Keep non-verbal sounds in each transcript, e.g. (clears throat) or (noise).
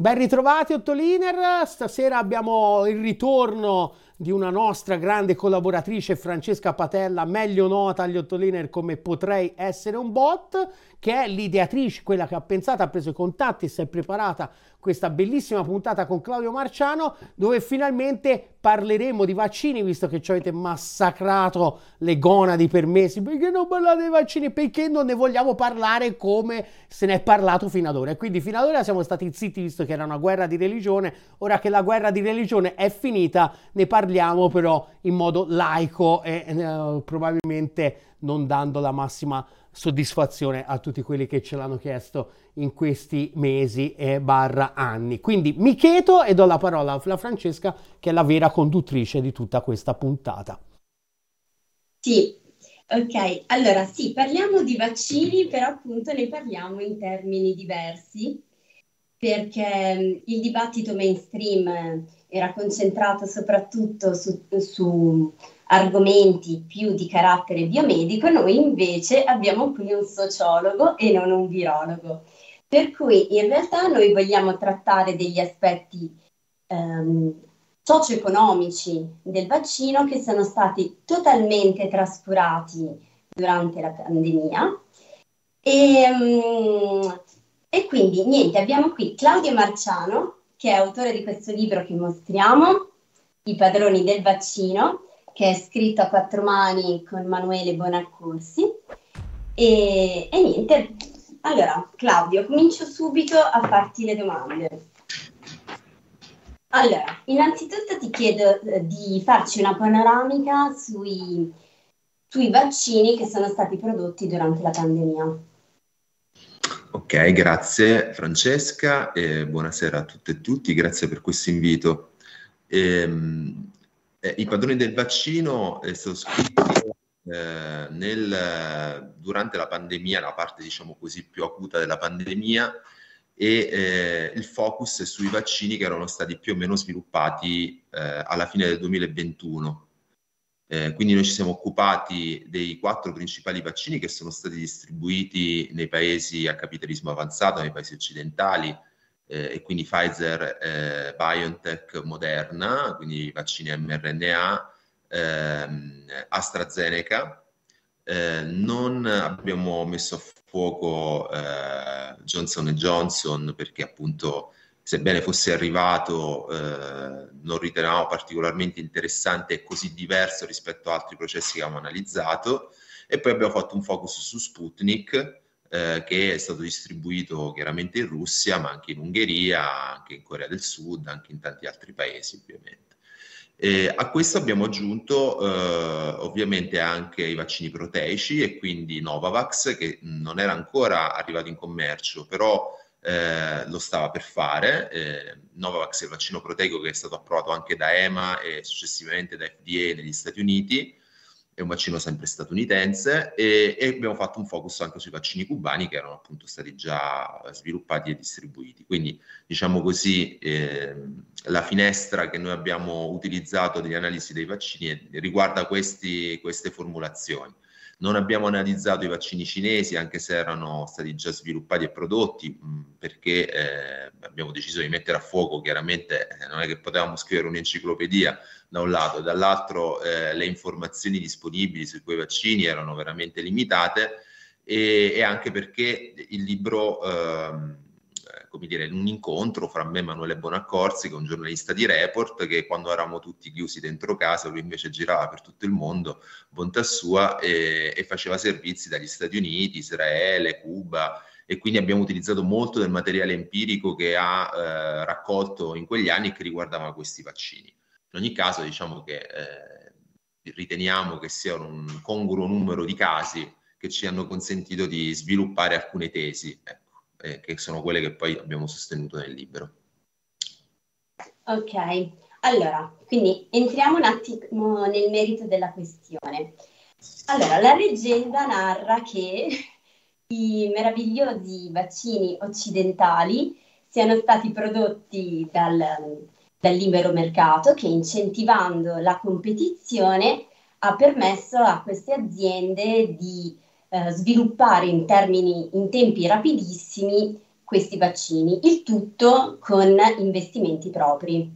Ben ritrovati Ottoliner, stasera abbiamo il ritorno di una nostra grande collaboratrice Francesca Patella, meglio nota agli Ottoliner come Potrei essere un bot, che è l'ideatrice, quella che ha pensato, ha preso i contatti e si è preparata questa bellissima puntata con Claudio Marciano, dove finalmente parleremo di vaccini, visto che ci avete massacrato le gonadi per mesi. Perché non parlate dei vaccini? Perché non ne vogliamo parlare come se ne è parlato fino ad ora. E quindi fino ad ora siamo stati zitti, visto che era una guerra di religione. Ora che la guerra di religione è finita, ne parliamo però in modo laico e eh, probabilmente non dando la massima soddisfazione a tutti quelli che ce l'hanno chiesto in questi mesi e barra anni. Quindi mi cheto e do la parola a Francesca che è la vera conduttrice di tutta questa puntata. Sì, ok. Allora sì, parliamo di vaccini, però appunto ne parliamo in termini diversi perché mm, il dibattito mainstream era concentrato soprattutto su, su argomenti più di carattere biomedico, noi invece abbiamo qui un sociologo e non un virologo. Per cui in realtà noi vogliamo trattare degli aspetti ehm, socio-economici del vaccino che sono stati totalmente trascurati durante la pandemia. E, um, e quindi niente, abbiamo qui Claudio Marciano, che è autore di questo libro che mostriamo, I padroni del vaccino, che è scritto a quattro mani con Manuele Bonaccorsi. E, e niente, allora Claudio, comincio subito a farti le domande. Allora, innanzitutto ti chiedo eh, di farci una panoramica sui, sui vaccini che sono stati prodotti durante la pandemia. Ok, grazie Francesca e buonasera a tutte e tutti, grazie per questo invito. Ehm, eh, I padroni del vaccino è stato scritto eh, nel, durante la pandemia, la parte diciamo così più acuta della pandemia, e eh, il focus è sui vaccini che erano stati più o meno sviluppati eh, alla fine del 2021. Eh, quindi noi ci siamo occupati dei quattro principali vaccini che sono stati distribuiti nei paesi a capitalismo avanzato, nei paesi occidentali, eh, e quindi Pfizer, eh, BioNTech, Moderna, quindi vaccini mRNA, ehm, AstraZeneca. Eh, non abbiamo messo a fuoco eh, Johnson Johnson perché appunto sebbene fosse arrivato eh, non ritenevamo particolarmente interessante e così diverso rispetto a altri processi che avevamo analizzato e poi abbiamo fatto un focus su Sputnik eh, che è stato distribuito chiaramente in Russia, ma anche in Ungheria, anche in Corea del Sud, anche in tanti altri paesi ovviamente. E a questo abbiamo aggiunto eh, ovviamente anche i vaccini proteici e quindi Novavax che non era ancora arrivato in commercio, però eh, lo stava per fare. Eh, Novavax è il vaccino proteico che è stato approvato anche da EMA e successivamente da FDA negli Stati Uniti è un vaccino sempre statunitense e, e, abbiamo fatto un focus anche sui vaccini cubani che erano appunto stati già sviluppati e distribuiti. Quindi diciamo così eh, la finestra che noi abbiamo utilizzato degli analisi dei vaccini riguarda questi, queste formulazioni. Non abbiamo analizzato i vaccini cinesi, anche se erano stati già sviluppati e prodotti, mh, perché eh, abbiamo deciso di mettere a fuoco, chiaramente eh, non è che potevamo scrivere un'enciclopedia da un lato, dall'altro eh, le informazioni disponibili su quei vaccini erano veramente limitate e, e anche perché il libro... Ehm, come dire, un incontro fra me e Emanuele Bonaccorsi, che è un giornalista di Report, che quando eravamo tutti chiusi dentro casa, lui invece girava per tutto il mondo, bontà sua, e, e faceva servizi dagli Stati Uniti, Israele, Cuba, e quindi abbiamo utilizzato molto del materiale empirico che ha eh, raccolto in quegli anni e che riguardava questi vaccini. In ogni caso, diciamo che eh, riteniamo che sia un congruo numero di casi che ci hanno consentito di sviluppare alcune tesi. Ecco eh, che sono quelle che poi abbiamo sostenuto nel libro. Ok, allora, quindi entriamo un attimo nel merito della questione. Allora, la leggenda narra che (laughs) i meravigliosi vaccini occidentali siano stati prodotti dal, dal libero mercato che incentivando la competizione ha permesso a queste aziende di eh, sviluppare in, termini, in tempi rapidissimi questi vaccini, il tutto con investimenti propri.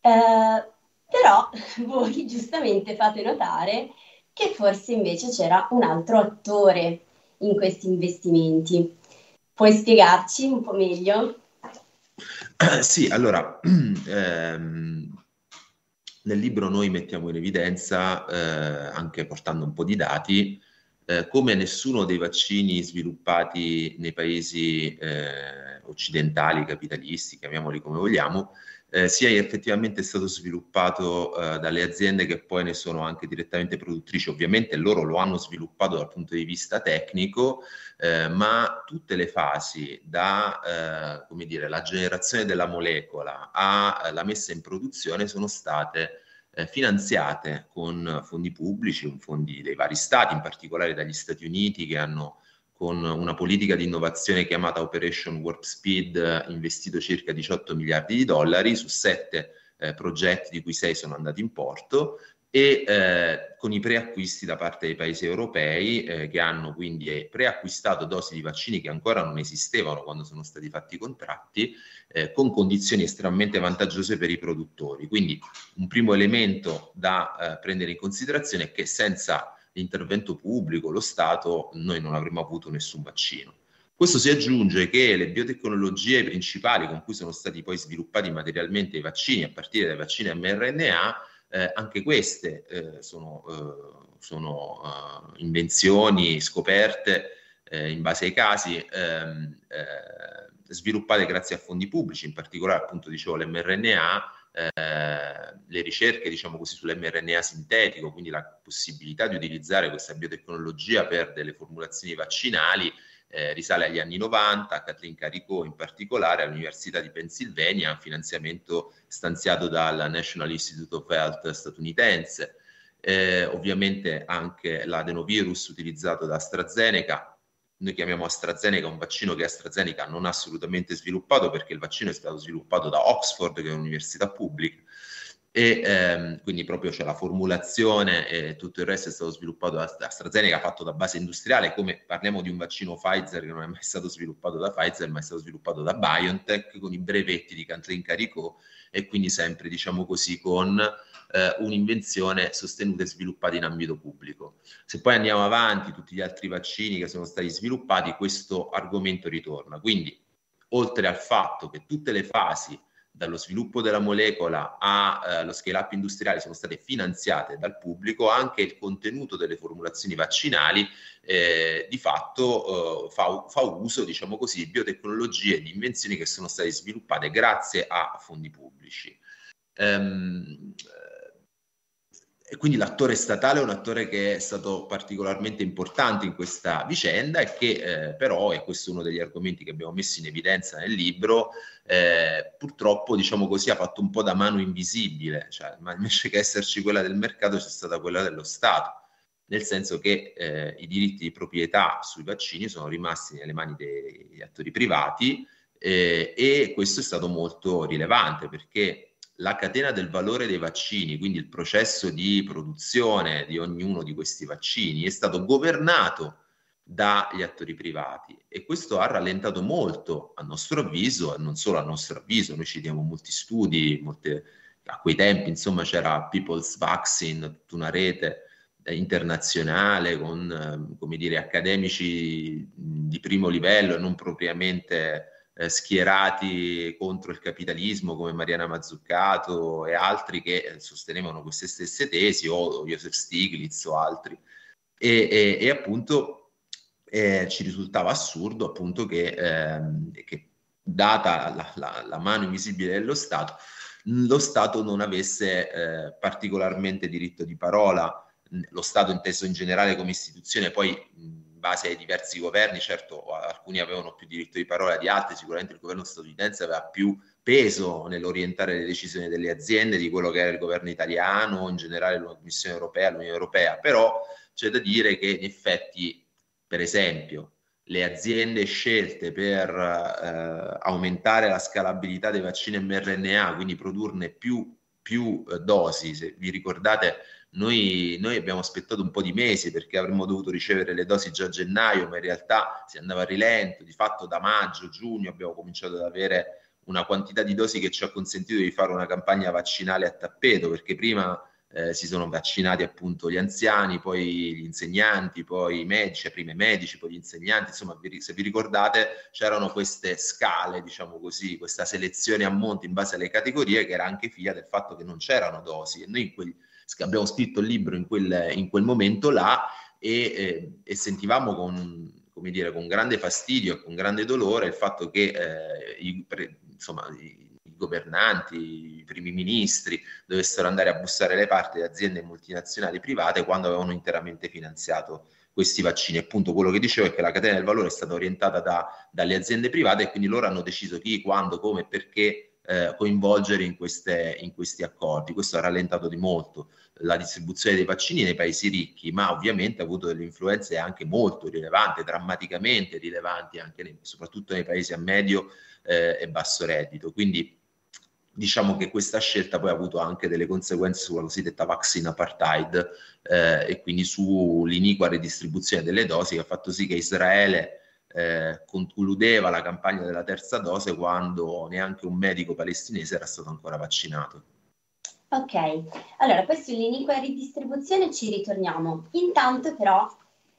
Eh, però (laughs) voi giustamente fate notare che forse invece c'era un altro attore in questi investimenti. Puoi spiegarci un po' meglio? (clears throat) Sì, allora, (clears throat) ehm, nel libro noi mettiamo in evidenza, eh, anche portando un po' di dati, eh, come nessuno dei vaccini sviluppati nei paesi eh, occidentali, capitalisti, chiamiamoli come vogliamo, eh, sia effettivamente stato sviluppato eh, dalle aziende che poi ne sono anche direttamente produttrici. Ovviamente loro lo hanno sviluppato dal punto di vista tecnico, eh, ma tutte le fasi, da come dire, la generazione della molecola alla messa in produzione, sono state eh, finanziate con fondi pubblici, fondi dei vari stati, in particolare dagli Stati Uniti che hanno con una politica di innovazione chiamata Operation Warp Speed investito circa 18 miliardi di dollari su sette eh, progetti di cui sei sono andati in porto e eh, con i preacquisti da parte dei paesi europei eh, che hanno quindi preacquistato dosi di vaccini che ancora non esistevano quando sono stati fatti i contratti eh, con condizioni estremamente vantaggiose per i produttori. Quindi un primo elemento da eh, prendere in considerazione è che senza l'intervento pubblico, lo Stato, noi non avremmo avuto nessun vaccino. Questo si aggiunge che le biotecnologie principali con cui sono stati poi sviluppati materialmente i vaccini, a partire dai vaccini mRNA, eh, anche queste eh, sono, eh, sono eh, invenzioni scoperte eh, in base ai casi, ehm, sviluppate grazie a fondi pubblici, in particolare appunto dicevo l'mRNA, le ricerche diciamo così sull'mRNA sintetico, quindi la possibilità di utilizzare questa biotecnologia per delle formulazioni vaccinali eh, risale agli anni 90, a Kathleen Caricò in particolare all'Università di Pennsylvania, un finanziamento stanziato dal National Institute of Health statunitense, eh, ovviamente anche l'adenovirus utilizzato da AstraZeneca, noi chiamiamo AstraZeneca un vaccino che AstraZeneca non ha assolutamente sviluppato perché il vaccino è stato sviluppato da Oxford, che è un'università pubblica, e ehm, quindi proprio c'è la formulazione e tutto il resto è stato sviluppato da AstraZeneca fatto da base industriale come parliamo di un vaccino Pfizer che non è mai stato sviluppato da Pfizer ma è stato sviluppato da BioNTech con i brevetti di Kathleen Caricò e quindi sempre diciamo così con eh, un'invenzione sostenuta e sviluppata in ambito pubblico. Se poi andiamo avanti tutti gli altri vaccini che sono stati sviluppati questo argomento ritorna quindi oltre al fatto che tutte le fasi dallo sviluppo della molecola allo eh, scale up industriale sono state finanziate dal pubblico, anche il contenuto delle formulazioni vaccinali eh, di fatto eh, fa, fa, uso, diciamo così, di biotecnologie e di invenzioni che sono state sviluppate grazie a fondi pubblici. Um, e quindi l'attore statale è un attore che è stato particolarmente importante in questa vicenda e che eh, però, e questo è uno degli argomenti che abbiamo messo in evidenza nel libro, eh, purtroppo diciamo così ha fatto un po' da mano invisibile, cioè, ma invece che esserci quella del mercato c'è stata quella dello Stato, nel senso che eh, i diritti di proprietà sui vaccini sono rimasti nelle mani degli attori privati eh, e questo è stato molto rilevante perché la catena del valore dei vaccini, quindi il processo di produzione di ognuno di questi vaccini, è stato governato dagli attori privati e questo ha rallentato molto, a nostro avviso, e non solo a nostro avviso, noi ci diamo molti studi, molte, a quei tempi insomma c'era People's Vaccine, tutta una rete eh, internazionale con eh, come dire, accademici di primo livello e non propriamente eh, schierati contro il capitalismo come Mariana Mazzuccato e altri che eh, sostenevano queste stesse tesi o Joseph Stiglitz o altri. E, e, e appunto eh, ci risultava assurdo appunto che, ehm, che data la, la, la, mano invisibile dello Stato lo Stato non avesse eh, particolarmente diritto di parola. Lo Stato inteso in generale come istituzione poi base ai diversi governi, certo alcuni avevano più diritto di parola di altri, sicuramente il governo statunitense aveva più peso nell'orientare le decisioni delle aziende di quello che era il governo italiano, in generale la Commissione europea, l'Unione europea, però c'è da dire che in effetti, per esempio, le aziende scelte per eh, aumentare la scalabilità dei vaccini mRNA, quindi produrne più, più eh, dosi, se vi ricordate noi, noi, abbiamo aspettato un po' di mesi perché avremmo dovuto ricevere le dosi già a gennaio, ma in realtà si andava a rilento. Di fatto da maggio, giugno abbiamo cominciato ad avere una quantità di dosi che ci ha consentito di fare una campagna vaccinale a tappeto, perché prima eh, si sono vaccinati appunto gli anziani, poi gli insegnanti, poi i medici, prima i medici, poi gli insegnanti, insomma vi, se vi ricordate c'erano queste scale, diciamo così, questa selezione a monte in base alle categorie che era anche figlia del fatto che non c'erano dosi. E noi quel, abbiamo scritto il libro in quel, in quel momento là e, eh, e sentivamo con come dire, con grande fastidio e con grande dolore il fatto che eh, i, insomma, i, governanti, i primi ministri dovessero andare a bussare le parti di aziende multinazionali private quando avevano interamente finanziato questi vaccini. Appunto, quello che dicevo è che la catena del valore è stata orientata da, dalle aziende private e quindi loro hanno deciso chi, quando, come e perché eh, coinvolgere in, queste, in questi accordi. Questo ha rallentato di molto la distribuzione dei vaccini nei paesi ricchi, ma ovviamente ha avuto delle influenze anche molto rilevanti, drammaticamente rilevanti, anche nei, soprattutto nei paesi a medio eh, e basso reddito. Quindi diciamo che questa scelta poi ha avuto anche delle conseguenze sulla cosiddetta vaccine apartheid eh, e quindi sull'iniqua redistribuzione delle dosi che ha fatto sì che Israele eh, concludeva la campagna della terza dose quando neanche un medico palestinese era stato ancora vaccinato. Ok, allora poi sull'iniqua ridistribuzione ci ritorniamo. Intanto però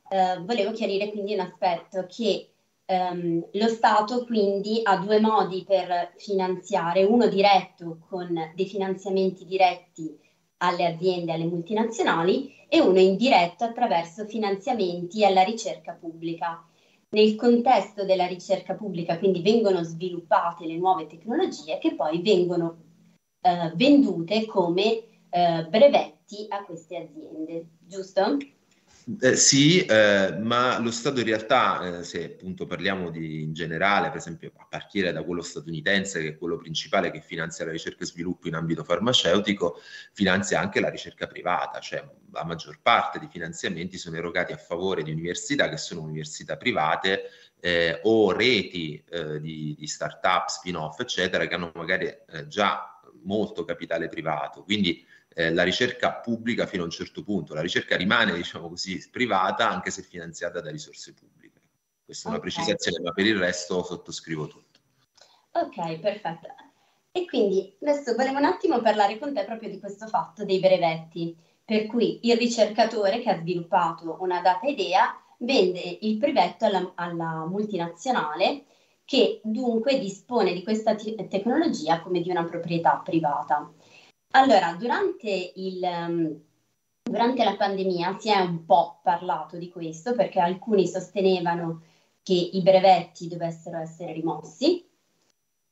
eh, volevo chiarire quindi un aspetto che ehm, lo Stato quindi ha due modi per finanziare, uno diretto con dei finanziamenti diretti alle aziende, alle multinazionali e uno indiretto attraverso finanziamenti alla ricerca pubblica. Nel contesto della ricerca pubblica quindi vengono sviluppate le nuove tecnologie che poi vengono eh, vendute come eh, brevetti a queste aziende, giusto? Eh, sì, eh, ma lo Stato in realtà, eh, se appunto parliamo di, in generale, per esempio a partire da quello statunitense, che è quello principale che finanzia la ricerca e sviluppo in ambito farmaceutico, finanzia anche la ricerca privata, cioè la maggior parte dei finanziamenti sono erogati a favore di università che sono università private eh, o reti eh, di, di start-up, spin-off, eccetera, che hanno magari eh, già molto capitale privato. Quindi eh, la ricerca pubblica fino a un certo punto, la ricerca rimane, diciamo così, privata anche se finanziata da risorse pubbliche. Questa è una okay. precisazione, ma per il resto sottoscrivo tutto. Ok, perfetto. E quindi adesso volevo un attimo parlare con te proprio di questo fatto dei brevetti, per cui il ricercatore che ha sviluppato una data idea vende il brevetto alla, alla multinazionale che dunque dispone di questa te- tecnologia come di una proprietà privata. Allora, durante, il, um, durante la pandemia si è un po' parlato di questo perché alcuni sostenevano che i brevetti dovessero essere rimossi,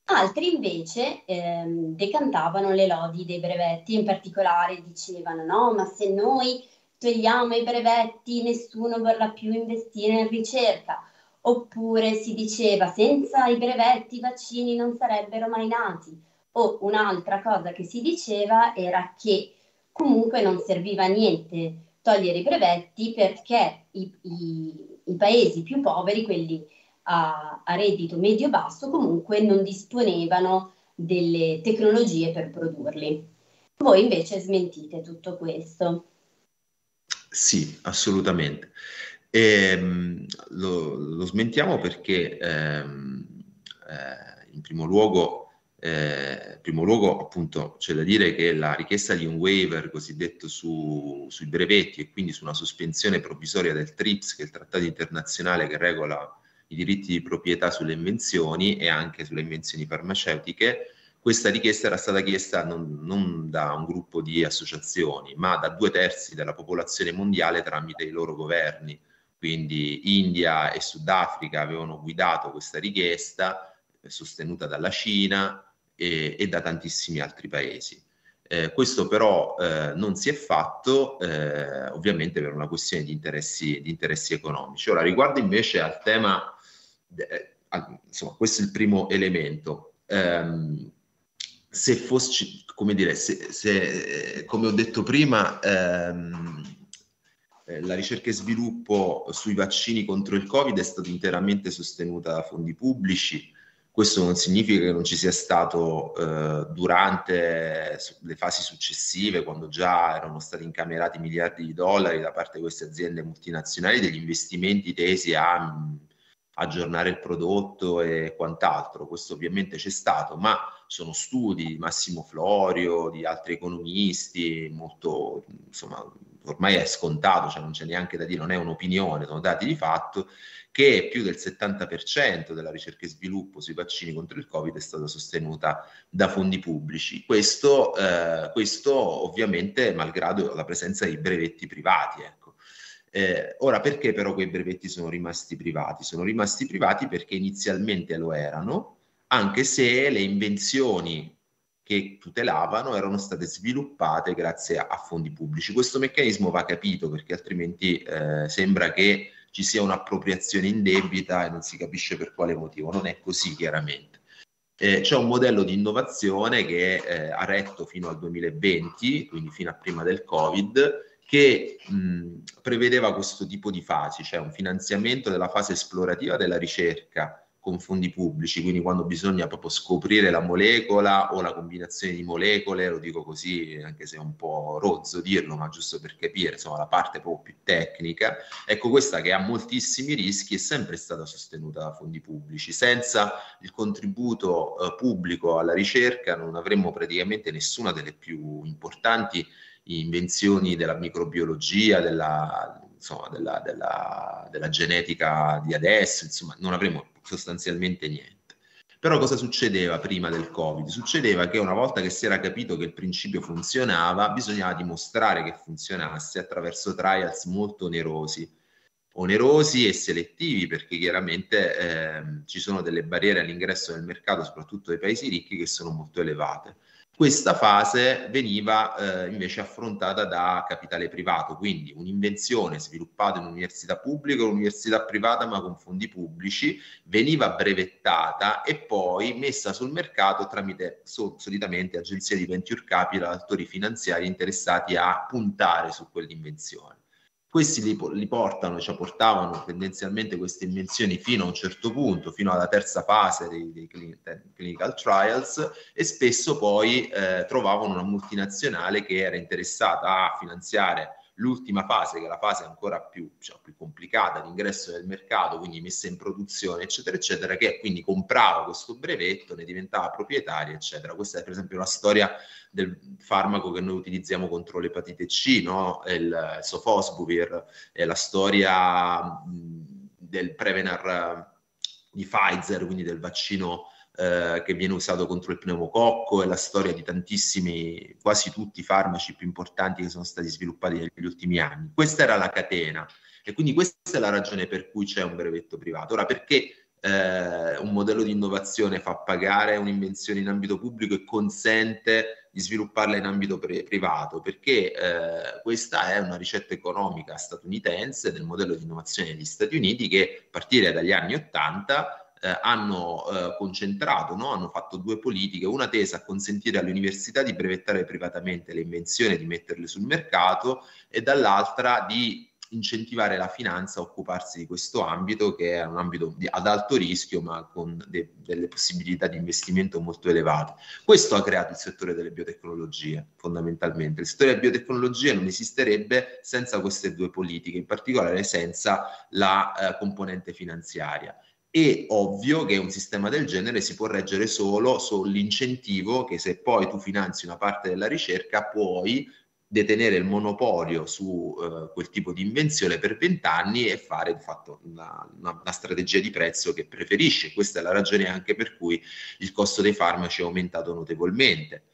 altri invece ehm, decantavano le lodi dei brevetti, in particolare dicevano no, ma se noi togliamo i brevetti nessuno vorrà più investire in ricerca, oppure si diceva senza i brevetti i vaccini non sarebbero mai nati o un'altra cosa che si diceva era che comunque non serviva a niente togliere i brevetti perché i, i, i paesi più poveri, quelli a, a reddito medio-basso, comunque non disponevano delle tecnologie per produrli. Voi invece smentite tutto questo. Sì, assolutamente. Ehm, lo, lo, smentiamo perché ehm, eh, in primo luogo eh, in primo luogo, appunto, c'è da dire che la richiesta di un waiver cosiddetto su, sui brevetti e quindi su una sospensione provvisoria del TRIPS, che è il trattato internazionale che regola i diritti di proprietà sulle invenzioni e anche sulle invenzioni farmaceutiche, questa richiesta era stata chiesta non, non, da un gruppo di associazioni, ma da due terzi della popolazione mondiale tramite i loro governi. Quindi India e Sudafrica avevano guidato questa richiesta, sostenuta dalla Cina, e, e da tantissimi altri paesi. Eh, questo però eh, non si è fatto eh, ovviamente per una questione di interessi, di interessi, economici. Ora, riguardo invece al tema, eh, insomma, questo è il primo elemento. Um, se fosse, come dire, se, se, come ho detto prima, um, la ricerca e sviluppo sui vaccini contro il Covid è stata interamente sostenuta da fondi pubblici, Questo non significa che non ci sia stato eh, durante le fasi successive, quando già erano stati incamerati miliardi di dollari da parte di queste aziende multinazionali, degli investimenti tesi a aggiornare il prodotto e quant'altro. Questo ovviamente c'è stato, ma sono studi di Massimo Florio, di altri economisti, molto, insomma, ormai è scontato, cioè non c'è neanche da dire, non è un'opinione, sono dati di fatto che più del 70% della ricerca e sviluppo sui vaccini contro il Covid è stata sostenuta da fondi pubblici. Questo, eh, questo ovviamente malgrado la presenza di brevetti privati. Ecco. Eh, ora, perché però quei brevetti sono rimasti privati? Sono rimasti privati perché inizialmente lo erano, anche se le invenzioni che tutelavano erano state sviluppate grazie a, fondi pubblici. Questo meccanismo va capito perché altrimenti eh, sembra che ci sia un'appropriazione indebita e non si capisce per quale motivo. Non è così chiaramente. Eh, c'è un modello di innovazione che eh, ha retto fino al 2020, quindi fino a prima del Covid, che mh, prevedeva questo tipo di fasi, cioè un finanziamento della fase esplorativa della ricerca con fondi pubblici, quindi quando bisogna proprio scoprire la molecola o la combinazione di molecole, lo dico così anche se è un po' rozzo dirlo, ma giusto per capire, insomma, la parte proprio più tecnica, ecco questa che ha moltissimi rischi è sempre stata sostenuta da fondi pubblici. Senza il contributo eh, pubblico alla ricerca non avremmo praticamente nessuna delle più importanti invenzioni della microbiologia, della, insomma, della, della, della genetica di adesso, insomma, non avremo sostanzialmente niente. Però cosa succedeva prima del Covid? Succedeva che una volta che si era capito che il principio funzionava, bisognava dimostrare che funzionasse attraverso trials molto onerosi, onerosi e selettivi, perché chiaramente eh, ci sono delle barriere all'ingresso nel mercato, soprattutto dei paesi ricchi, che sono molto elevate. Questa fase veniva eh, invece affrontata da capitale privato, quindi un'invenzione sviluppata in un'università pubblica o un'università privata ma con fondi pubblici, veniva brevettata e poi messa sul mercato tramite so, solitamente agenzie di venture capital, attori finanziari interessati a puntare su quell'invenzione. Questi li, li portano, cioè portavano tendenzialmente queste invenzioni fino a un certo punto, fino alla terza fase dei, dei clinical trials e spesso poi eh, trovavano una multinazionale che era interessata a finanziare l'ultima fase, che è la fase ancora più, diciamo, più complicata di ingresso nel mercato, quindi messa in produzione, eccetera, eccetera, che quindi comprava questo brevetto, ne diventava proprietaria, eccetera. Questa è per esempio la storia del farmaco che noi utilizziamo contro l'epatite C, no? il Sofosbuvir, è la storia del Prevenar di Pfizer, quindi del vaccino eh, che viene usato contro il pneumococco, è la storia di tantissimi, quasi tutti i farmaci più importanti che sono stati sviluppati negli ultimi anni. Questa era la catena e quindi questa è la ragione per cui c'è un brevetto privato. Ora, perché eh, un modello di innovazione fa pagare un'invenzione in ambito pubblico e consente di svilupparla in ambito pre- privato, perché eh, questa è una ricetta economica statunitense del modello di innovazione degli Stati Uniti che a partire dagli anni 80 eh, hanno eh, concentrato, no? hanno fatto due politiche, una tesa a consentire alle università di brevettare privatamente le invenzioni e di metterle sul mercato e dall'altra di incentivare la finanza a occuparsi di questo ambito che è un ambito di, ad alto rischio ma con de, delle possibilità di investimento molto elevate. Questo ha creato il settore delle biotecnologie fondamentalmente. Il settore delle biotecnologie non esisterebbe senza queste due politiche, in particolare senza la eh, componente finanziaria. È ovvio che un sistema del genere si può reggere solo sull'incentivo che se poi tu finanzi una parte della ricerca puoi detenere il monopolio su uh, quel tipo di invenzione per vent'anni e fare di fatto una, una, una, strategia di prezzo che preferisce. Questa è la ragione anche per cui il costo dei farmaci è aumentato notevolmente.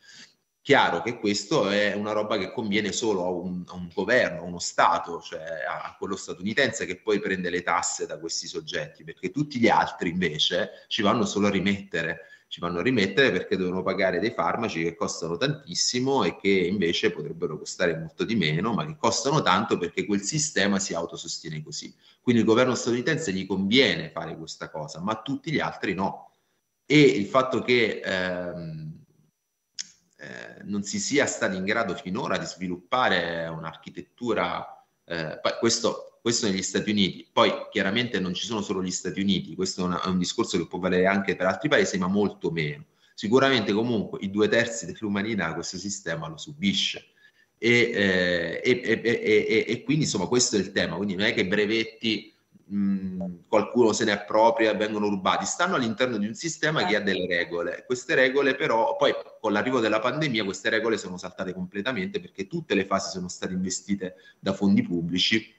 Chiaro che questo è una roba che conviene solo a un, a un governo, a uno Stato, cioè a, quello statunitense che poi prende le tasse da questi soggetti, perché tutti gli altri invece ci vanno solo a rimettere, ci vanno a rimettere perché devono pagare dei farmaci che costano tantissimo e che invece potrebbero costare molto di meno, ma che costano tanto perché quel sistema si autosostiene così. Quindi il governo statunitense gli conviene fare questa cosa, ma tutti gli altri no. E il fatto che... Ehm, eh, non si sia stati in grado finora di sviluppare un'architettura, eh, questo questo negli Stati Uniti. Poi chiaramente non ci sono solo gli Stati Uniti, questo è, una, è un discorso che può valere anche per altri paesi, ma molto meno. Sicuramente comunque i due terzi dell'umanità questo sistema lo subisce. E, eh, e, e, e, quindi insomma questo è il tema, quindi non è che brevetti qualcuno se ne appropria e vengono rubati, stanno all'interno di un sistema che ha delle regole. Queste regole però, poi con l'arrivo della pandemia, queste regole sono saltate completamente perché tutte le fasi sono state investite da fondi pubblici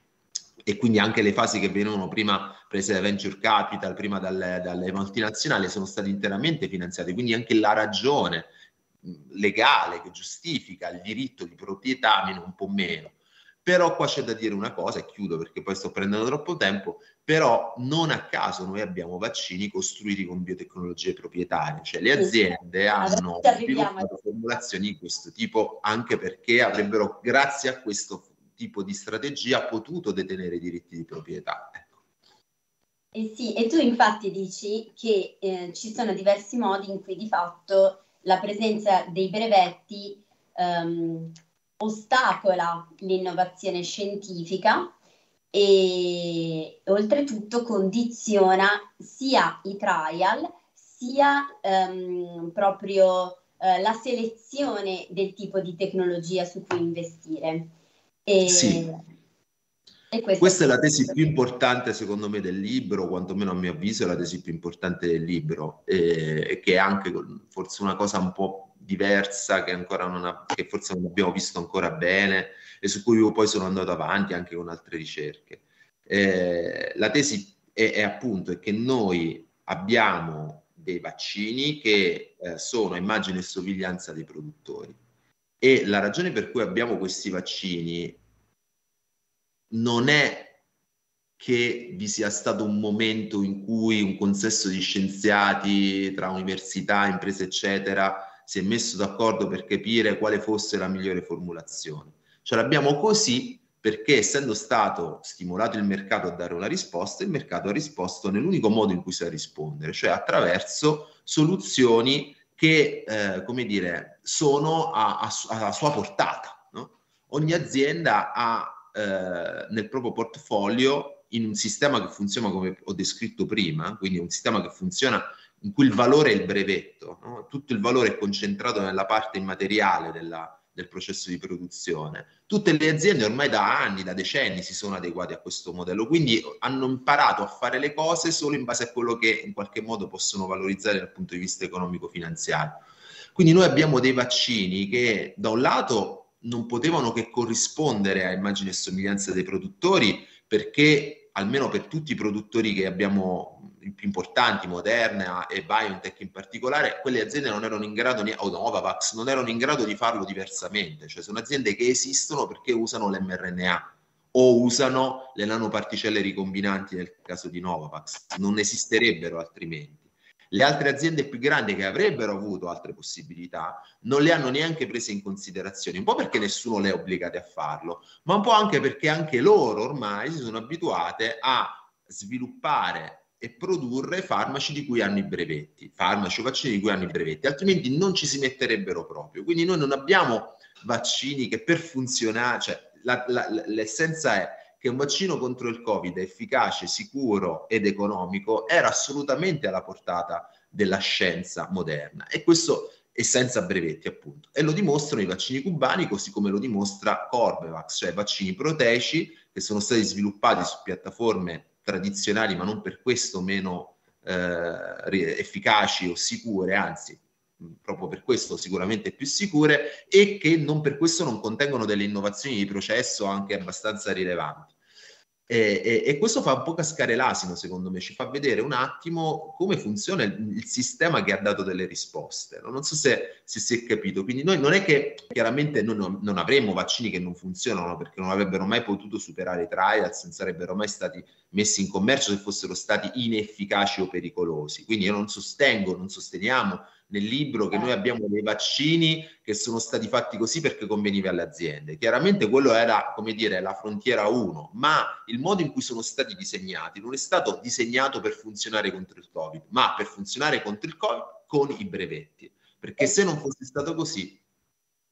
e quindi anche le fasi che venivano prima prese da venture capital, prima dalle, dalle multinazionali, sono state interamente finanziate. Quindi anche la ragione legale che giustifica il diritto di proprietà, meno un po' meno, però qua c'è da dire una cosa, e chiudo perché poi sto prendendo troppo tempo, però non a caso noi abbiamo vaccini costruiti con biotecnologie proprietarie, cioè le aziende hanno sviluppato formulazioni di questo tipo anche perché avrebbero, grazie a questo tipo di strategia, potuto detenere i diritti di proprietà. Ecco. Eh sì, e tu infatti dici che eh, ci sono diversi modi in cui di fatto la presenza dei brevetti um, ostacola l'innovazione scientifica e oltretutto condiziona sia i trial sia um, proprio uh, la selezione del tipo di tecnologia su cui investire. E, sì. E Questa è la tesi più importante secondo me del libro, quantomeno a mio avviso è la tesi più importante del libro e che è anche forse una cosa un po' diversa che, ancora non ha, che forse non abbiamo visto ancora bene e su cui io poi sono andato avanti anche con altre ricerche. Eh, la tesi è, è, appunto è che noi abbiamo dei vaccini che eh, sono immagine e somiglianza dei produttori e la ragione per cui abbiamo questi vaccini non è che vi sia stato un momento in cui un consesso di scienziati tra università, imprese, eccetera, si è messo d'accordo per capire quale fosse la migliore formulazione. Ce l'abbiamo così perché essendo stato stimolato il mercato a dare una risposta, il mercato ha risposto nell'unico modo in cui sa rispondere, cioè attraverso soluzioni che, eh, come dire, sono alla sua portata. No? Ogni azienda ha eh, nel proprio portfolio in un sistema che funziona come ho descritto prima, quindi un sistema che funziona in cui il valore è il brevetto, no? tutto il valore è concentrato nella parte immateriale della, del processo di produzione. Tutte le aziende ormai da anni, da decenni si sono adeguate a questo modello, quindi hanno imparato a fare le cose solo in base a quello che in qualche modo possono valorizzare dal punto di vista economico-finanziario. Quindi noi abbiamo dei vaccini che da un lato non potevano che corrispondere a immagini e somiglianza dei produttori perché almeno per tutti i produttori che abbiamo i più importanti, Moderna e BioNTech in particolare, quelle aziende non erano in grado, o Novavax, non erano in grado di farlo diversamente, cioè sono aziende che esistono perché usano l'mRNA o usano le nanoparticelle ricombinanti nel caso di Novavax, non esisterebbero altrimenti. Le altre aziende più grandi che avrebbero avuto altre possibilità non le hanno neanche prese in considerazione, un po' perché nessuno le ha obbligate a farlo, ma un po' anche perché anche loro ormai si sono abituate a sviluppare e produrre farmaci di cui hanno i brevetti, farmaci o vaccini di cui hanno i brevetti, altrimenti non ci si metterebbero proprio. Quindi noi non abbiamo vaccini che per funzionare, cioè la, la, l'essenza è che un vaccino contro il Covid efficace, sicuro ed economico era assolutamente alla portata della scienza moderna. E questo è senza brevetti appunto. E lo dimostrano i vaccini cubani così come lo dimostra Corbevax, cioè vaccini proteici che sono stati sviluppati su piattaforme tradizionali, ma non per questo meno eh, efficaci o sicure, anzi proprio per questo sicuramente più sicure e che non per questo non contengono delle innovazioni di processo anche abbastanza rilevanti. E, e, e, questo fa un po' cascare l'asino, secondo me, ci fa vedere un attimo come funziona il, il sistema che ha dato delle risposte. No? Non so se, se, si è capito. Quindi noi non è che chiaramente non, non avremo vaccini che non funzionano perché non avrebbero mai potuto superare i trials, non sarebbero mai stati messi in commercio se fossero stati inefficaci o pericolosi. Quindi io non sostengo, non sosteniamo nel libro che noi abbiamo dei vaccini che sono stati fatti così perché conveniva alle aziende. Chiaramente quello era, come dire, la frontiera 1, ma il modo in cui sono stati disegnati non è stato disegnato per funzionare contro il Covid, ma per funzionare contro il Covid con i brevetti. Perché se non fosse stato così,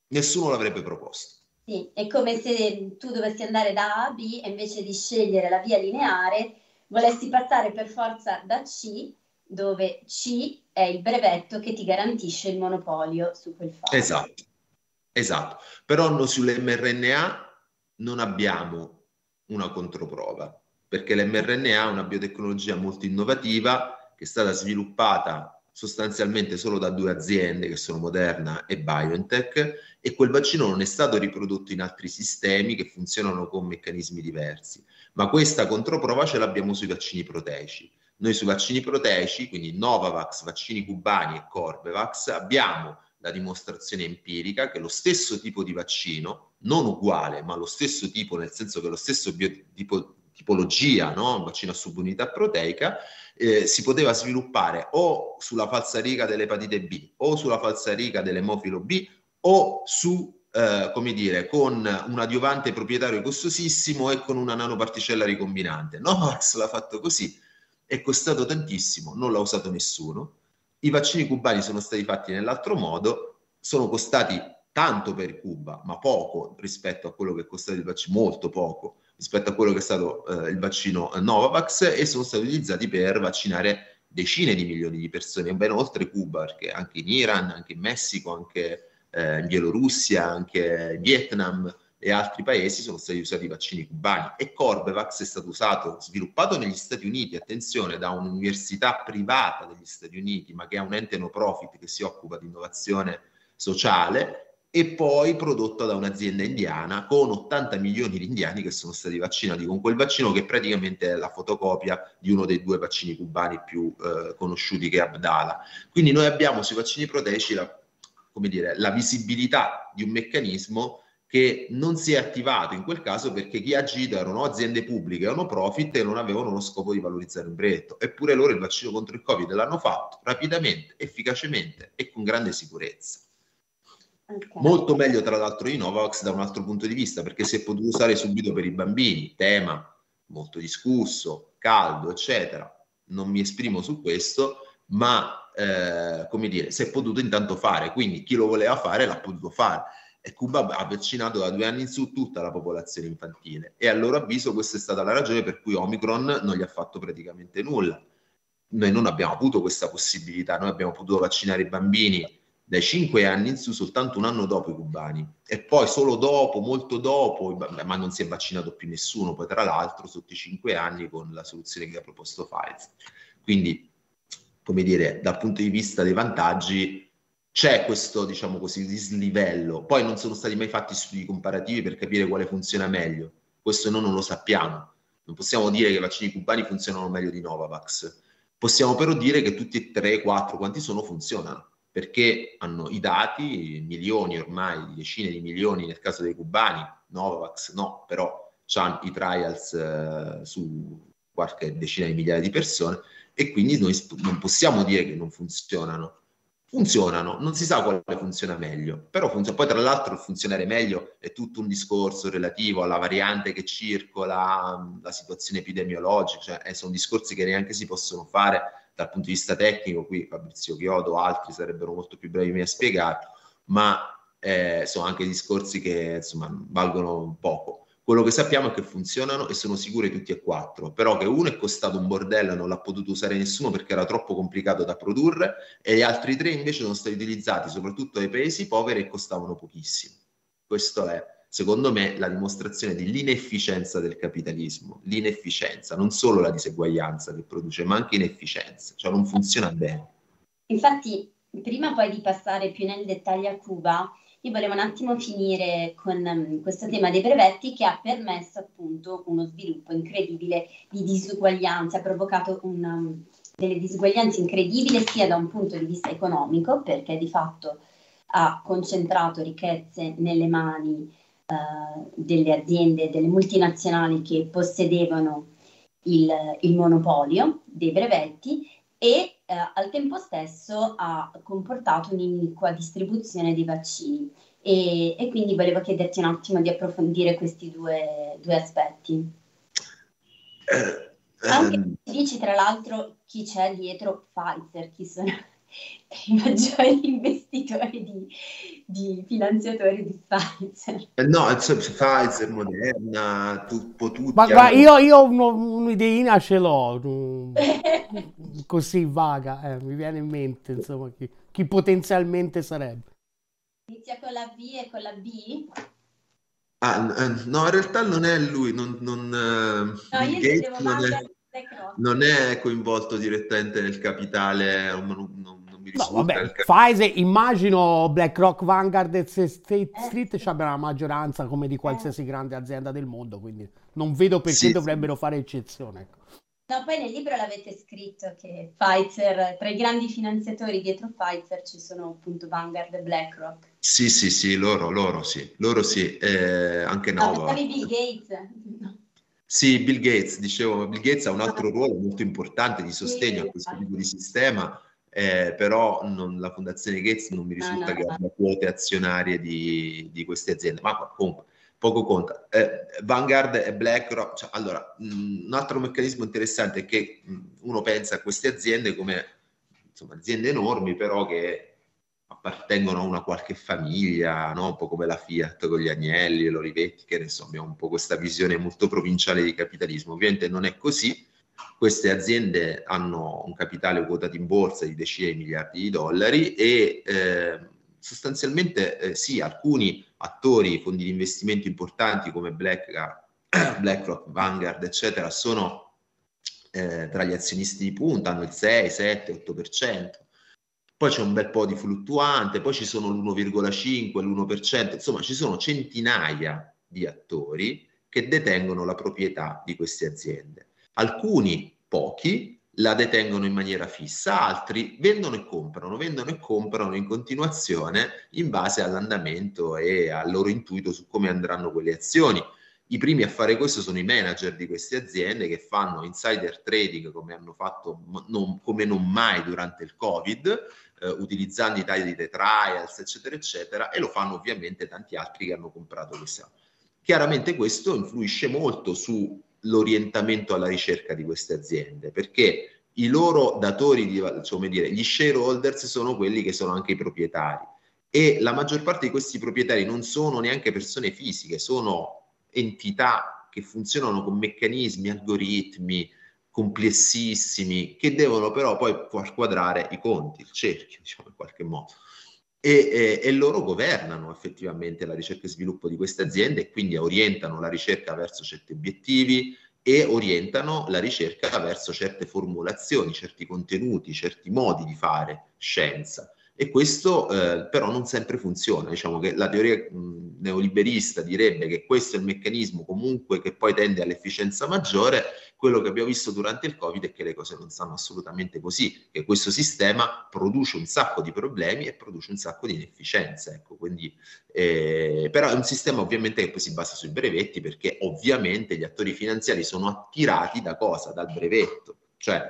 nessuno l'avrebbe proposto. Sì, è come se tu dovessi andare da A a B e invece di scegliere la via lineare volessi passare per forza da C, dove C è il brevetto che ti garantisce il monopolio su quel farmaco. Esatto, esatto. Però sull'mRNA non abbiamo una controprova, perché l'mRNA è una biotecnologia molto innovativa che è stata sviluppata sostanzialmente solo da due aziende che sono Moderna e BioNTech e quel vaccino non è stato riprodotto in altri sistemi che funzionano con meccanismi diversi, ma questa controprova ce l'abbiamo sui vaccini proteici. Noi sui vaccini proteici, quindi Novavax, vaccini cubani e Corbevax, abbiamo la dimostrazione empirica che lo stesso tipo di vaccino, non uguale, ma lo stesso tipo, nel senso che lo stesso biotipo, tipologia, no? un vaccino a subunità proteica, eh, si poteva sviluppare o sulla falsariga dell'epatite B o sulla falsariga dell'emofilo B o su eh, come dire, con un adiuvante proprietario costosissimo e con una nanoparticella ricombinante. Novax l'ha fatto così, è costato tantissimo, non l'ha usato nessuno. I vaccini cubani sono stati fatti nell'altro modo, sono costati tanto per Cuba, ma poco rispetto a quello che è costato il vaccino, molto poco rispetto a quello che è stato eh, il vaccino Novavax e sono stati utilizzati per vaccinare decine di milioni di persone, ben oltre Cuba, perché anche in Iran, anche in Messico, anche eh, in Bielorussia, anche in Vietnam e altri paesi sono stati usati i vaccini cubani e Corbevax è stato usato, sviluppato negli Stati Uniti, attenzione, da un'università privata degli Stati Uniti, ma che è un ente no profit che si occupa di innovazione sociale e poi prodotto da un'azienda indiana con 80 milioni di indiani che sono stati vaccinati con quel vaccino che praticamente è la fotocopia di uno dei due vaccini cubani più eh, conosciuti che è Abdala. Quindi noi abbiamo sui vaccini proteici la, dire, la visibilità di un meccanismo che non si è attivato in quel caso perché chi ha agito erano aziende pubbliche o no profit e non avevano lo scopo di valorizzare un brevetto. Eppure loro il vaccino contro il Covid l'hanno fatto rapidamente, efficacemente e con grande sicurezza. Okay. Molto meglio tra l'altro di Novavax da un altro punto di vista perché si è potuto usare subito per i bambini, tema molto discusso, caldo, eccetera. Non mi esprimo su questo, ma eh, come dire, si è potuto intanto fare, quindi chi lo voleva fare l'ha potuto fare. E Cuba ha vaccinato da due anni in su tutta la popolazione infantile e a loro avviso questa è stata la ragione per cui Omicron non gli ha fatto praticamente nulla. Noi non abbiamo avuto questa possibilità, noi abbiamo potuto vaccinare i bambini dai 5 anni in su soltanto un anno dopo i cubani e poi solo dopo, molto dopo, ma non si è vaccinato più nessuno, poi tra l'altro sotto i 5 anni con la soluzione che ha proposto Pfizer. Quindi, come dire, dal punto di vista dei vantaggi c'è questo, diciamo così, dislivello. Poi non sono stati mai fatti studi comparativi per capire quale funziona meglio. Questo noi non lo sappiamo. Non possiamo dire che i vaccini cubani funzionano meglio di Novavax. Possiamo però dire che tutti e tre, quattro, quanti sono, funzionano perché hanno i dati, milioni ormai, decine di milioni nel caso dei cubani, Novavax no, però hanno i trials eh, su qualche decina di migliaia di persone e quindi noi non possiamo dire che non funzionano. Funzionano, non si sa quale funziona meglio, però funziona. Poi tra l'altro funzionare meglio è tutto un discorso relativo alla variante che circola, la situazione epidemiologica, cioè, eh, sono discorsi che neanche si possono fare dal punto di vista tecnico, qui Fabrizio Chiodo altri sarebbero molto più bravi a spiegare, ma eh, sono anche discorsi che insomma valgono poco. Quello che sappiamo è che funzionano e sono sicuri tutti e quattro, però che uno è costato un bordello e non l'ha potuto usare nessuno perché era troppo complicato da produrre e gli altri tre invece sono stati utilizzati soprattutto dai paesi poveri e costavano pochissimo. Questo è secondo me, la dimostrazione dell'inefficienza del capitalismo, l'inefficienza, non solo la diseguaglianza che produce, ma anche inefficienza, cioè non funziona bene. Infatti, prima poi di passare più nel dettaglio a Cuba, io volevo un attimo finire con um, questo tema dei brevetti che ha permesso appunto uno sviluppo incredibile di disuguaglianza, ha provocato una, um, delle disuguaglianze incredibili sia da un punto di vista economico, perché di fatto ha concentrato ricchezze nelle mani uh, delle aziende, delle multinazionali che possedevano il, il monopolio dei brevetti e uh, al tempo stesso ha comportato un'iniqua distribuzione dei vaccini. E, e, quindi volevo chiederti un attimo di approfondire questi due, due aspetti. Eh, Anche ehm. dici tra l'altro chi c'è dietro Pfizer, chi sono, (laughs) i maggiori (laughs) investitori di, di finanziatori di Pfizer. Eh no, Pfizer, Moderna, po' tutti. Ma guarda, io, io un'ideina ce l'ho, (laughs) così vaga, eh, mi viene in mente, insomma, chi, chi potenzialmente sarebbe. Inizia con la V e con la B? Ah, eh, no, in realtà non è lui, non, non, no, io Gates non è, non è, coinvolto direttamente nel capitale, non, non, non mi risulta. No, vabbè, Pfizer, immagino BlackRock, Vanguard e State eh. Street eh. abbiano la maggioranza come di qualsiasi eh. grande azienda del mondo, quindi non vedo perché sì, dovrebbero sì. fare eccezione. Ecco. No, poi nel libro l'avete scritto che Pfizer, tra i grandi finanziatori dietro Pfizer ci sono appunto Vanguard e BlackRock. Sì, sì, sì, loro, loro sì, loro sì, eh, anche. No, Bill Gates. No. Sì, Bill Gates, dicevo, Bill Gates ha un altro ruolo molto importante di sostegno a questo tipo di sistema, eh, però non, la Fondazione Gates non mi risulta no, no, che abbia quote azionarie di, di queste aziende, ma comunque poco conta. Eh, Vanguard e BlackRock, cioè, allora, mh, mm, un altro meccanismo interessante è che mh, mm, uno pensa a queste aziende come insomma, aziende enormi, però che appartengono a una qualche famiglia, no? un po' come la Fiat con gli Agnelli e l'Olivetti, che adesso abbiamo un po' questa visione molto provinciale di capitalismo. Ovviamente non è così. Queste aziende hanno un capitale quotato in borsa di decine di miliardi di dollari e eh, sostanzialmente eh, sì, alcuni attori, fondi di investimento importanti come BlackRock, (clears throat) BlackRock Vanguard, eccetera, sono eh, tra gli azionisti di punta, hanno il 6, 7, 8%. Poi c'è un bel po' di fluttuante, poi ci sono l'1,5, l'1%, insomma ci sono centinaia di attori che detengono la proprietà di queste aziende. Alcuni, pochi, la detengono in maniera fissa, altri vendono e comprano, vendono e comprano in continuazione in base all'andamento e al loro intuito su come andranno quelle azioni. I primi a fare questo sono i manager di queste aziende che fanno insider trading come hanno fatto non, come non mai durante il Covid, eh, utilizzando i tagli di trials, eccetera, eccetera, e lo fanno ovviamente tanti altri che hanno comprato questa. Chiaramente questo influisce molto su l'orientamento alla ricerca di queste aziende, perché i loro datori, di, come dire, gli shareholders sono quelli che sono anche i proprietari. E la maggior parte di questi proprietari non sono neanche persone fisiche, sono entità che funzionano con meccanismi, algoritmi complessissimi che devono però poi far quadrare i conti, il cerchio, diciamo in qualche modo e, e, e, loro governano effettivamente la ricerca e sviluppo di queste aziende e quindi orientano la ricerca verso certi obiettivi e orientano la ricerca verso certe formulazioni, certi contenuti, certi modi di fare scienza. E questo eh, però non sempre funziona. Diciamo che la teoria mh, neoliberista direbbe che questo è il meccanismo comunque che poi tende all'efficienza maggiore, quello che abbiamo visto durante il Covid è che le cose non stanno assolutamente così, che questo sistema produce un sacco di problemi e produce un sacco di inefficienze. Ecco, quindi, eh, però è un sistema ovviamente che poi si basa sui brevetti perché ovviamente gli attori finanziari sono attirati da cosa? Dal brevetto. Cioè,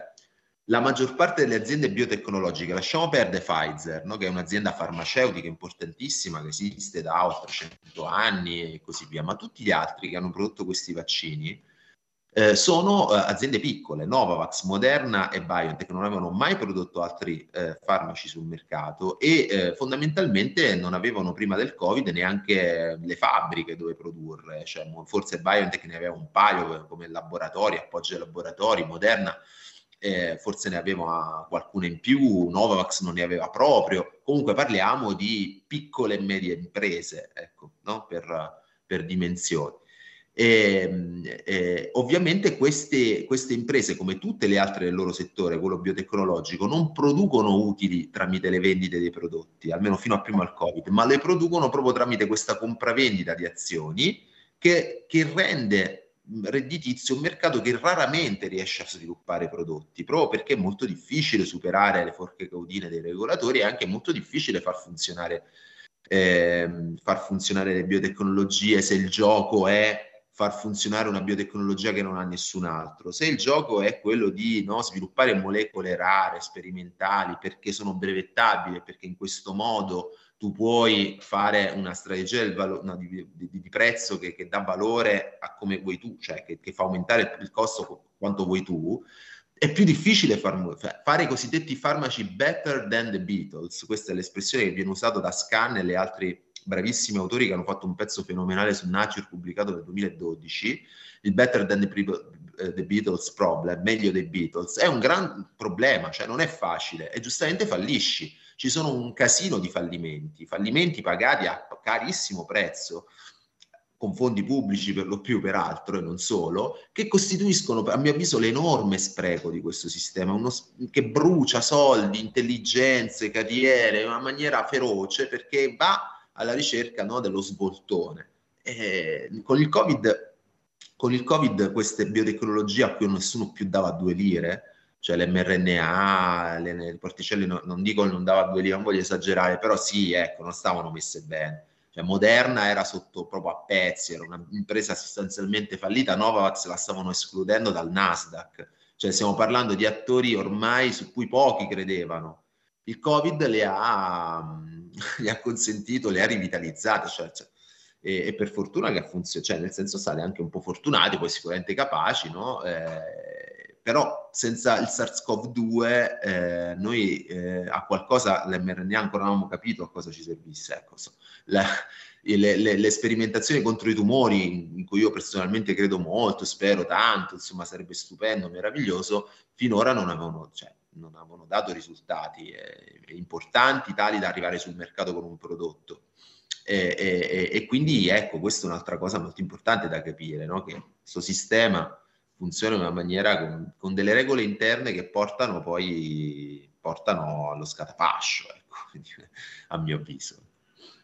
la maggior parte delle aziende biotecnologiche, lasciamo perdere Pfizer, no? che è un'azienda farmaceutica importantissima che esiste da oltre 100 anni e così via, ma tutti gli altri che hanno prodotto questi vaccini eh, sono eh, aziende piccole, Novavax, Moderna e BioNTech non avevano mai prodotto altri eh, farmaci sul mercato e eh, fondamentalmente non avevano prima del Covid neanche le fabbriche dove produrre, cioè, forse BioNTech ne aveva un paio come laboratori, appoggio ai laboratori, Moderna eh, forse ne aveva qualcuna in più, Novavax non ne aveva proprio, comunque parliamo di piccole e medie imprese, ecco, no? per, per dimensioni. E, ehm, eh, ovviamente queste, queste, imprese, come tutte le altre del loro settore, quello biotecnologico, non producono utili tramite le vendite dei prodotti, almeno fino a prima al Covid, ma le producono proprio tramite questa compravendita di azioni che, che rende redditizio un mercato che raramente riesce a sviluppare prodotti, proprio perché è molto difficile superare le forche caudine dei regolatori e anche molto difficile far funzionare, eh, far funzionare le biotecnologie se il gioco è far funzionare una biotecnologia che non ha nessun altro. Se il gioco è quello di no, sviluppare molecole rare, sperimentali, perché sono brevettabili, perché in questo modo tu puoi fare una strategia valo- no, di, di, di, prezzo che, che, dà valore a come vuoi tu, cioè che, che fa aumentare il costo quanto vuoi tu, è più difficile far, fare i cosiddetti farmaci better than the Beatles, questa è l'espressione che viene usata da Scan e le altri bravissimi autori che hanno fatto un pezzo fenomenale su Nature pubblicato nel 2012, il better than the, eh, the, Beatles problem, meglio dei Beatles, è un gran problema, cioè non è facile e giustamente fallisci. Ci sono un casino di fallimenti, fallimenti pagati a carissimo prezzo, con fondi pubblici per lo più peraltro e non solo, che costituiscono a mio avviso l'enorme spreco di questo sistema, uno, che brucia soldi, intelligenze, carriere in una maniera feroce perché va alla ricerca no, dello svoltone. E con il Covid, con il Covid queste biotecnologie a cui nessuno più dava due lire, cioè l'mRNA, le, le particelle, no, non dico non dava due lire, non voglio esagerare, però sì, ecco, non stavano messe bene cioè, Moderna era sotto proprio a pezzi, era un'impresa sostanzialmente fallita, Novavax la stavano escludendo dal Nasdaq, cioè stiamo parlando di attori ormai su cui pochi credevano. Il Covid le ha, le ha consentito, le ha rivitalizzate, cioè, cioè, e, e, per fortuna che ha funzionato, cioè nel senso state anche un po' fortunati, poi sicuramente capaci, no? Eh, però senza il SARS-CoV-2 eh, noi eh, a qualcosa l'mRNA ancora non abbiamo capito a cosa ci servisse. Ecco, so la, le, le, le, sperimentazioni contro i tumori, in cui io personalmente credo molto, spero tanto, insomma sarebbe stupendo, meraviglioso, finora non avevano, cioè, non avevano dato risultati eh, importanti tali da arrivare sul mercato con un prodotto. E, e, e, quindi ecco, questa è un'altra cosa molto importante da capire, no? che questo sistema funziona in una maniera con, con, delle regole interne che portano poi portano allo scatafascio, ecco, (laughs) a mio avviso.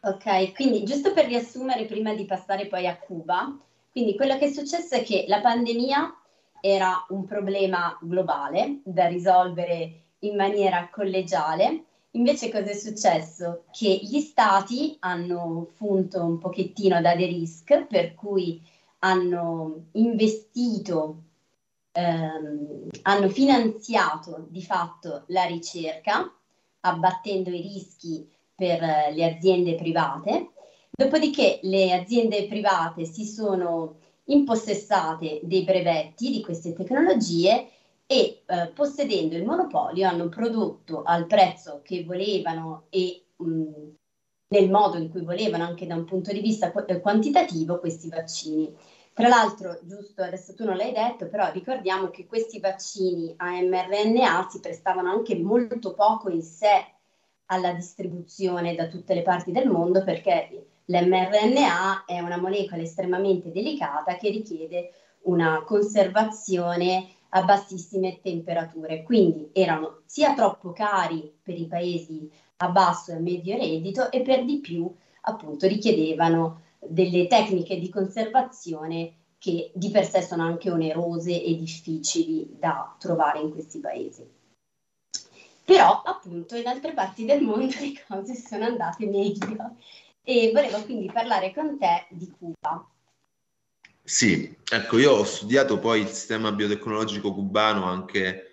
Ok, quindi giusto per riassumere prima di passare poi a Cuba, quindi quello che è successo è che la pandemia era un problema globale da risolvere in maniera collegiale. Invece cosa è successo? Che gli stati hanno funto un pochettino da de risk, per cui hanno investito, ehm, hanno finanziato di fatto la ricerca, abbattendo i rischi per le aziende private, dopodiché le aziende private si sono impossessate dei brevetti di queste tecnologie e eh, possedendo il monopolio hanno prodotto al prezzo che volevano e mh, nel modo in cui volevano anche da un punto di vista qu- quantitativo questi vaccini. Tra l'altro, giusto adesso tu non l'hai detto, però ricordiamo che questi vaccini a mRNA si prestavano anche molto poco in sé alla distribuzione da tutte le parti del mondo perché l'mRNA è una molecola estremamente delicata che richiede una conservazione a bassissime temperature, quindi erano sia troppo cari per i paesi a basso e medio reddito e per di più appunto richiedevano delle tecniche di conservazione che di per sé sono anche onerose e difficili da trovare in questi paesi. Però appunto in altre parti del mondo (laughs) le cose sono andate meglio e volevo quindi parlare con te di Cuba. Sì, ecco, io ho studiato poi il sistema biotecnologico cubano anche,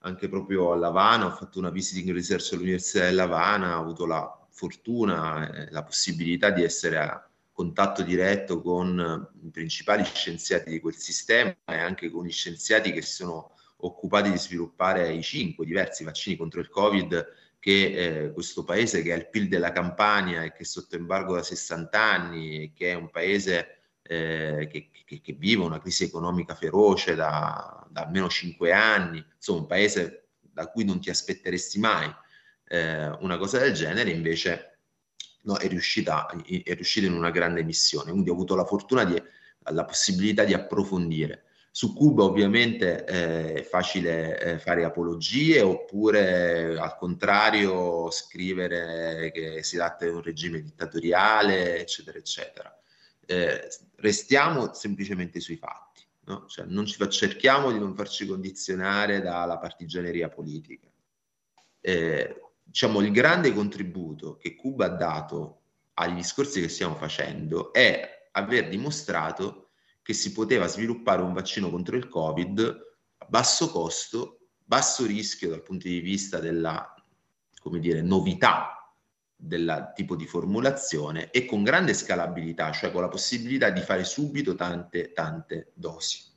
anche proprio a Lavana, ho fatto una visiting research all'Università di Lavana, ho avuto la fortuna e la possibilità di essere a contatto diretto con i principali scienziati di quel sistema e anche con gli scienziati che sono occupati di sviluppare i cinque diversi vaccini contro il Covid che eh, questo paese che è il PIL della Campania e che è sotto embargo da 60 anni che è un paese eh, che, che, che, vive una crisi economica feroce da, da, almeno 5 anni, insomma un paese da cui non ti aspetteresti mai eh, una cosa del genere, invece no, è, riuscita, è riuscita in una grande missione. Quindi ho avuto la fortuna di la possibilità di approfondire. Su Cuba ovviamente eh, è facile eh, fare apologie oppure al contrario scrivere che si tratta di un regime dittatoriale, eccetera, eccetera. Eh, restiamo semplicemente sui fatti, no? cioè, non ci fa, cerchiamo di non farci condizionare dalla partigianeria politica. Eh, diciamo, il grande contributo che Cuba ha dato agli discorsi che stiamo facendo è aver dimostrato che si poteva sviluppare un vaccino contro il Covid a basso costo, basso rischio dal punto di vista della, come dire, novità del tipo di formulazione e con grande scalabilità, cioè con la possibilità di fare subito tante, tante dosi.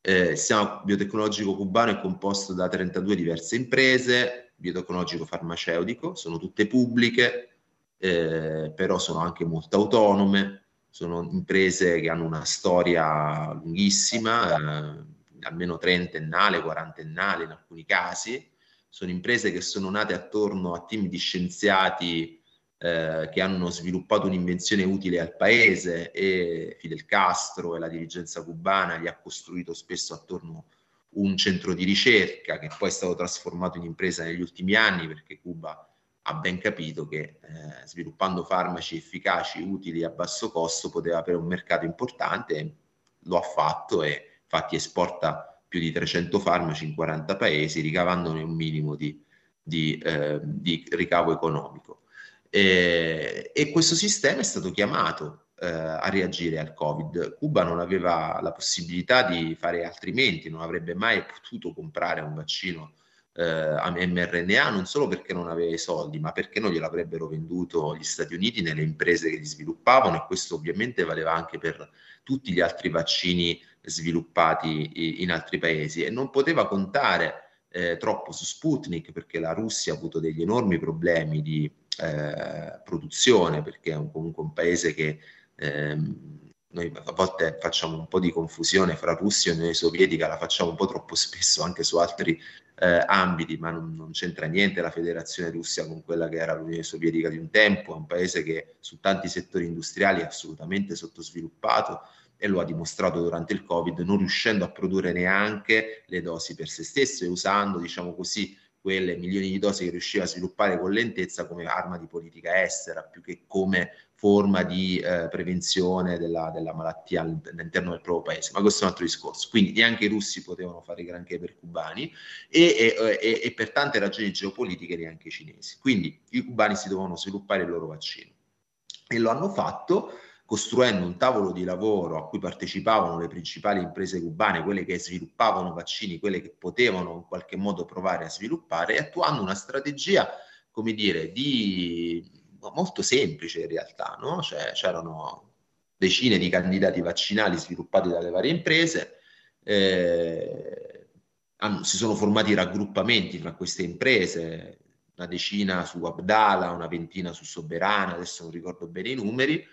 Eh, il sistema biotecnologico cubano è composto da 32 diverse imprese, biotecnologico farmaceutico, sono tutte pubbliche, eh, però sono anche molto autonome, sono imprese che hanno una storia lunghissima, eh, almeno trentennale, quarantennale in alcuni casi, sono imprese che sono nate attorno a team di scienziati eh, che hanno sviluppato un'invenzione utile al paese e Fidel Castro e la dirigenza cubana gli ha costruito spesso attorno un centro di ricerca che poi è stato trasformato in impresa negli ultimi anni perché Cuba ha ben capito che eh, sviluppando farmaci efficaci, utili a basso costo, poteva avere un mercato importante, lo ha fatto e infatti esporta più di 300 farmaci in 40 paesi, ricavandone un minimo di, di, eh, di ricavo economico. E, e, questo sistema è stato chiamato eh, a reagire al Covid. Cuba non aveva la possibilità di fare altrimenti, non avrebbe mai potuto comprare un vaccino eh, mRNA non solo perché non aveva i soldi, ma perché non gliel'avrebbero venduto gli Stati Uniti nelle imprese che li sviluppavano e questo ovviamente valeva anche per tutti gli altri vaccini sviluppati in altri paesi. E non poteva contare eh, troppo su Sputnik perché la Russia ha avuto degli enormi problemi di eh, produzione perché è un, comunque un paese che ehm, noi a volte facciamo un po' di confusione fra Russia e Unione Sovietica, la facciamo un po' troppo spesso anche su altri eh, ambiti, ma non, non, c'entra niente la Federazione Russia con quella che era l'Unione Sovietica di un tempo, è un paese che su tanti settori industriali è assolutamente sottosviluppato e lo ha dimostrato durante il Covid, non riuscendo a produrre neanche le dosi per se stesso e usando, diciamo così, quelle milioni di dosi che riusciva a sviluppare con lentezza come arma di politica estera, più che come forma di eh, prevenzione della, della, malattia all'interno del proprio paese, ma questo è un altro discorso. Quindi neanche i russi potevano fare granché per cubani e, e, e, e, per tante ragioni geopolitiche neanche i cinesi. Quindi i cubani si dovevano sviluppare il loro vaccino e lo hanno fatto costruendo un tavolo di lavoro a cui partecipavano le principali imprese cubane, quelle che sviluppavano vaccini, quelle che potevano in qualche modo provare a sviluppare e attuando una strategia, come dire, di molto semplice in realtà, no? Cioè, c'erano decine di candidati vaccinali sviluppati dalle varie imprese, eh, hanno, si sono formati raggruppamenti tra queste imprese, una decina su Abdala, una ventina su Soberana, adesso non ricordo bene i numeri,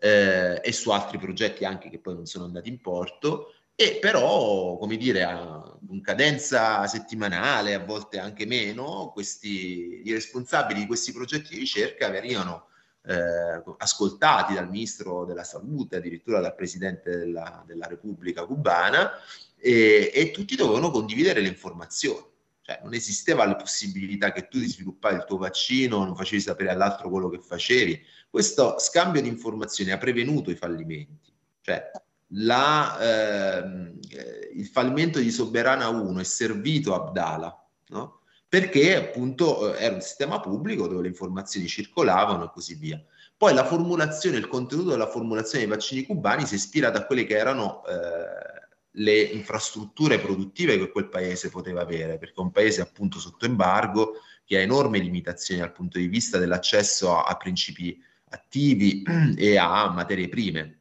eh, e su altri progetti anche che poi non sono andati in porto, e però, come dire, a in cadenza settimanale, a volte anche meno, questi, i responsabili di questi progetti di ricerca venivano eh, ascoltati dal ministro della salute, addirittura dal presidente della, della Repubblica cubana, e, e, tutti dovevano condividere le informazioni. Cioè, non esisteva la possibilità che tu di sviluppare il tuo vaccino, non facevi sapere all'altro quello che facevi. Questo scambio di informazioni ha prevenuto i fallimenti. Cioè, la, ehm, eh, il fallimento di Soberana 1 è servito a Abdala, no? perché appunto eh, era un sistema pubblico dove le informazioni circolavano e così via. Poi la formulazione, il contenuto della formulazione dei vaccini cubani si ispira a quelle che erano eh, le infrastrutture produttive che quel paese poteva avere, perché è un paese appunto sotto embargo che ha enormi limitazioni dal punto di vista dell'accesso a, a principi attivi (clears throat) e a materie prime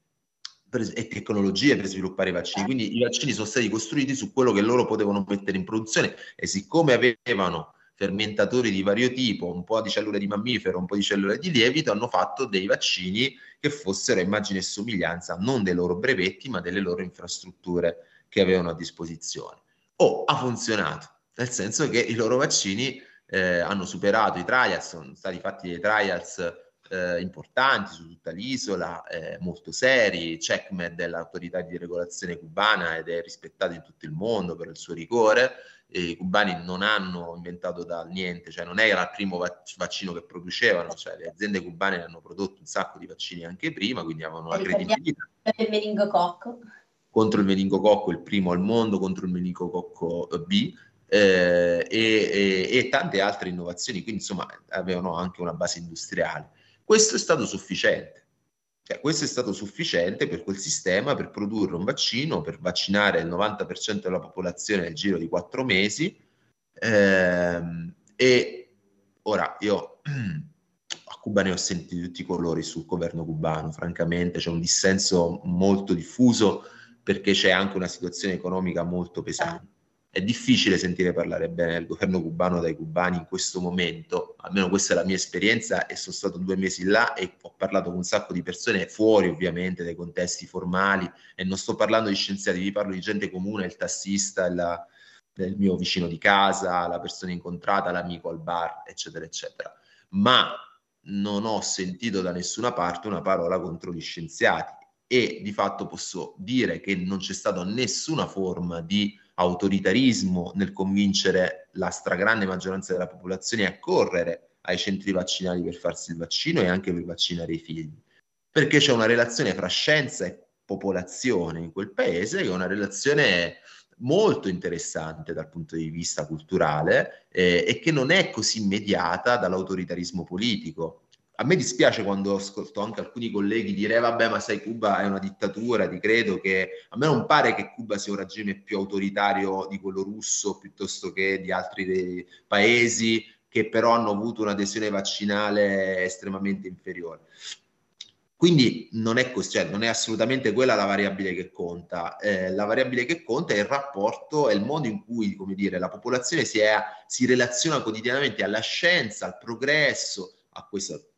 e tecnologie per sviluppare i vaccini. Quindi i vaccini sono stati costruiti su quello che loro potevano mettere in produzione e siccome avevano fermentatori di vario tipo, un po' di cellule di mammifero, un po' di cellule di lievito, hanno fatto dei vaccini che fossero immagine e somiglianza non dei loro brevetti, ma delle loro infrastrutture che avevano a disposizione. O oh, ha funzionato, nel senso che i loro vaccini eh, hanno superato i trials, sono stati fatti dei trials eh, importanti su tutta l'isola, eh, molto seri. CECMED è l'autorità di regolazione cubana ed è rispettata in tutto il mondo per il suo rigore. I cubani non hanno inventato da niente, cioè non era il primo vac- vaccino che producevano, cioè le aziende cubane hanno prodotto un sacco di vaccini anche prima, quindi avevano la credibilità. Il meningococco. Contro il meningococco, il primo al mondo, contro il meningococco B. Eh, e, e, e, tante altre innovazioni, quindi insomma avevano anche una base industriale. Questo è stato sufficiente. Cioè, questo è stato sufficiente per quel sistema per produrre un vaccino, per vaccinare il 90% della popolazione nel giro di quattro mesi. Ehm, e ora io (clears throat) a Cuba ne ho sentiti tutti i colori sul governo cubano, francamente c'è un dissenso molto diffuso perché c'è anche una situazione economica molto pesante. È difficile sentire parlare bene del governo cubano dai cubani in questo momento, almeno questa è la mia esperienza e sono stato due mesi là e ho parlato con un sacco di persone fuori ovviamente dai contesti formali. E non sto parlando di scienziati, vi parlo di gente comune, il tassista, la, il mio vicino di casa, la persona incontrata, l'amico al bar, eccetera, eccetera. Ma non ho sentito da nessuna parte una parola contro gli scienziati. E di fatto posso dire che non c'è stata nessuna forma di autoritarismo nel convincere la stragrande maggioranza della popolazione a correre ai centri vaccinali per farsi il vaccino e anche per vaccinare i figli. Perché c'è una relazione fra scienza e popolazione in quel paese che è una relazione molto interessante dal punto di vista culturale eh, e che non è così mediata dall'autoritarismo politico a me dispiace quando ascolto anche alcuni colleghi dire eh, vabbè ma sai Cuba è una dittatura, ti credo che a me non pare che Cuba sia un regime più autoritario di quello russo piuttosto che di altri paesi che però hanno avuto un'adesione vaccinale estremamente inferiore. Quindi non è, così, cioè, non è assolutamente quella la variabile che conta. Eh, la variabile che conta è il rapporto, è il modo in cui come dire, la popolazione si, è, si relaziona quotidianamente alla scienza, al progresso, a questo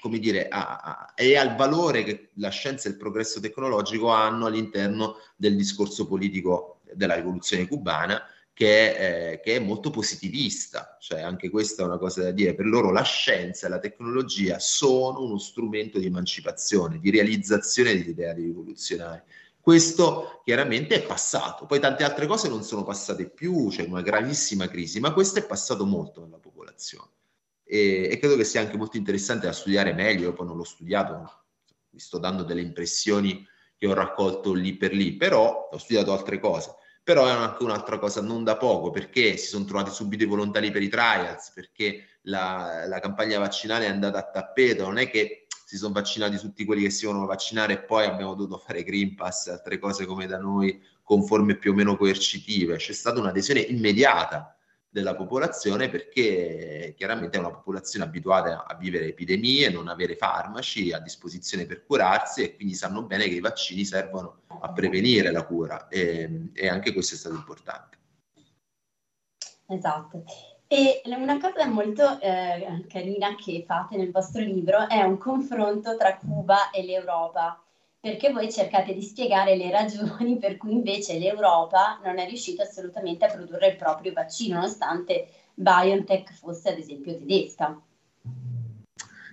come dire, a, a, e al valore che la scienza e il progresso tecnologico hanno all'interno del discorso politico della rivoluzione cubana, che è, eh, che è, molto positivista, cioè anche questa è una cosa da dire, per loro la scienza e la tecnologia sono uno strumento di emancipazione, di realizzazione degli ideali rivoluzionari. Questo chiaramente è passato, poi tante altre cose non sono passate più, c'è una gravissima crisi, ma questo è passato molto nella popolazione e, e, credo che sia anche molto interessante da studiare meglio, io poi non l'ho studiato, vi sto dando delle impressioni che ho raccolto lì per lì, però ho studiato altre cose. Però è anche un'altra cosa non da poco, perché si sono trovati subito i volontari per i trials, perché la, la campagna vaccinale è andata a tappeto, non è che si sono vaccinati tutti quelli che si devono vaccinare e poi abbiamo dovuto fare Green Pass e altre cose come da noi con forme più o meno coercitive. C'è stata un'adesione immediata della popolazione perché chiaramente è una popolazione abituata a vivere epidemie, non avere farmaci a disposizione per curarsi e quindi sanno bene che i vaccini servono a prevenire la cura e, e anche questo è stato importante. Esatto. E una cosa molto eh, carina che fate nel vostro libro è un confronto tra Cuba e l'Europa perché voi cercate di spiegare le ragioni per cui invece l'Europa non è riuscita assolutamente a produrre il proprio vaccino, nonostante BioNTech fosse ad esempio tedesca.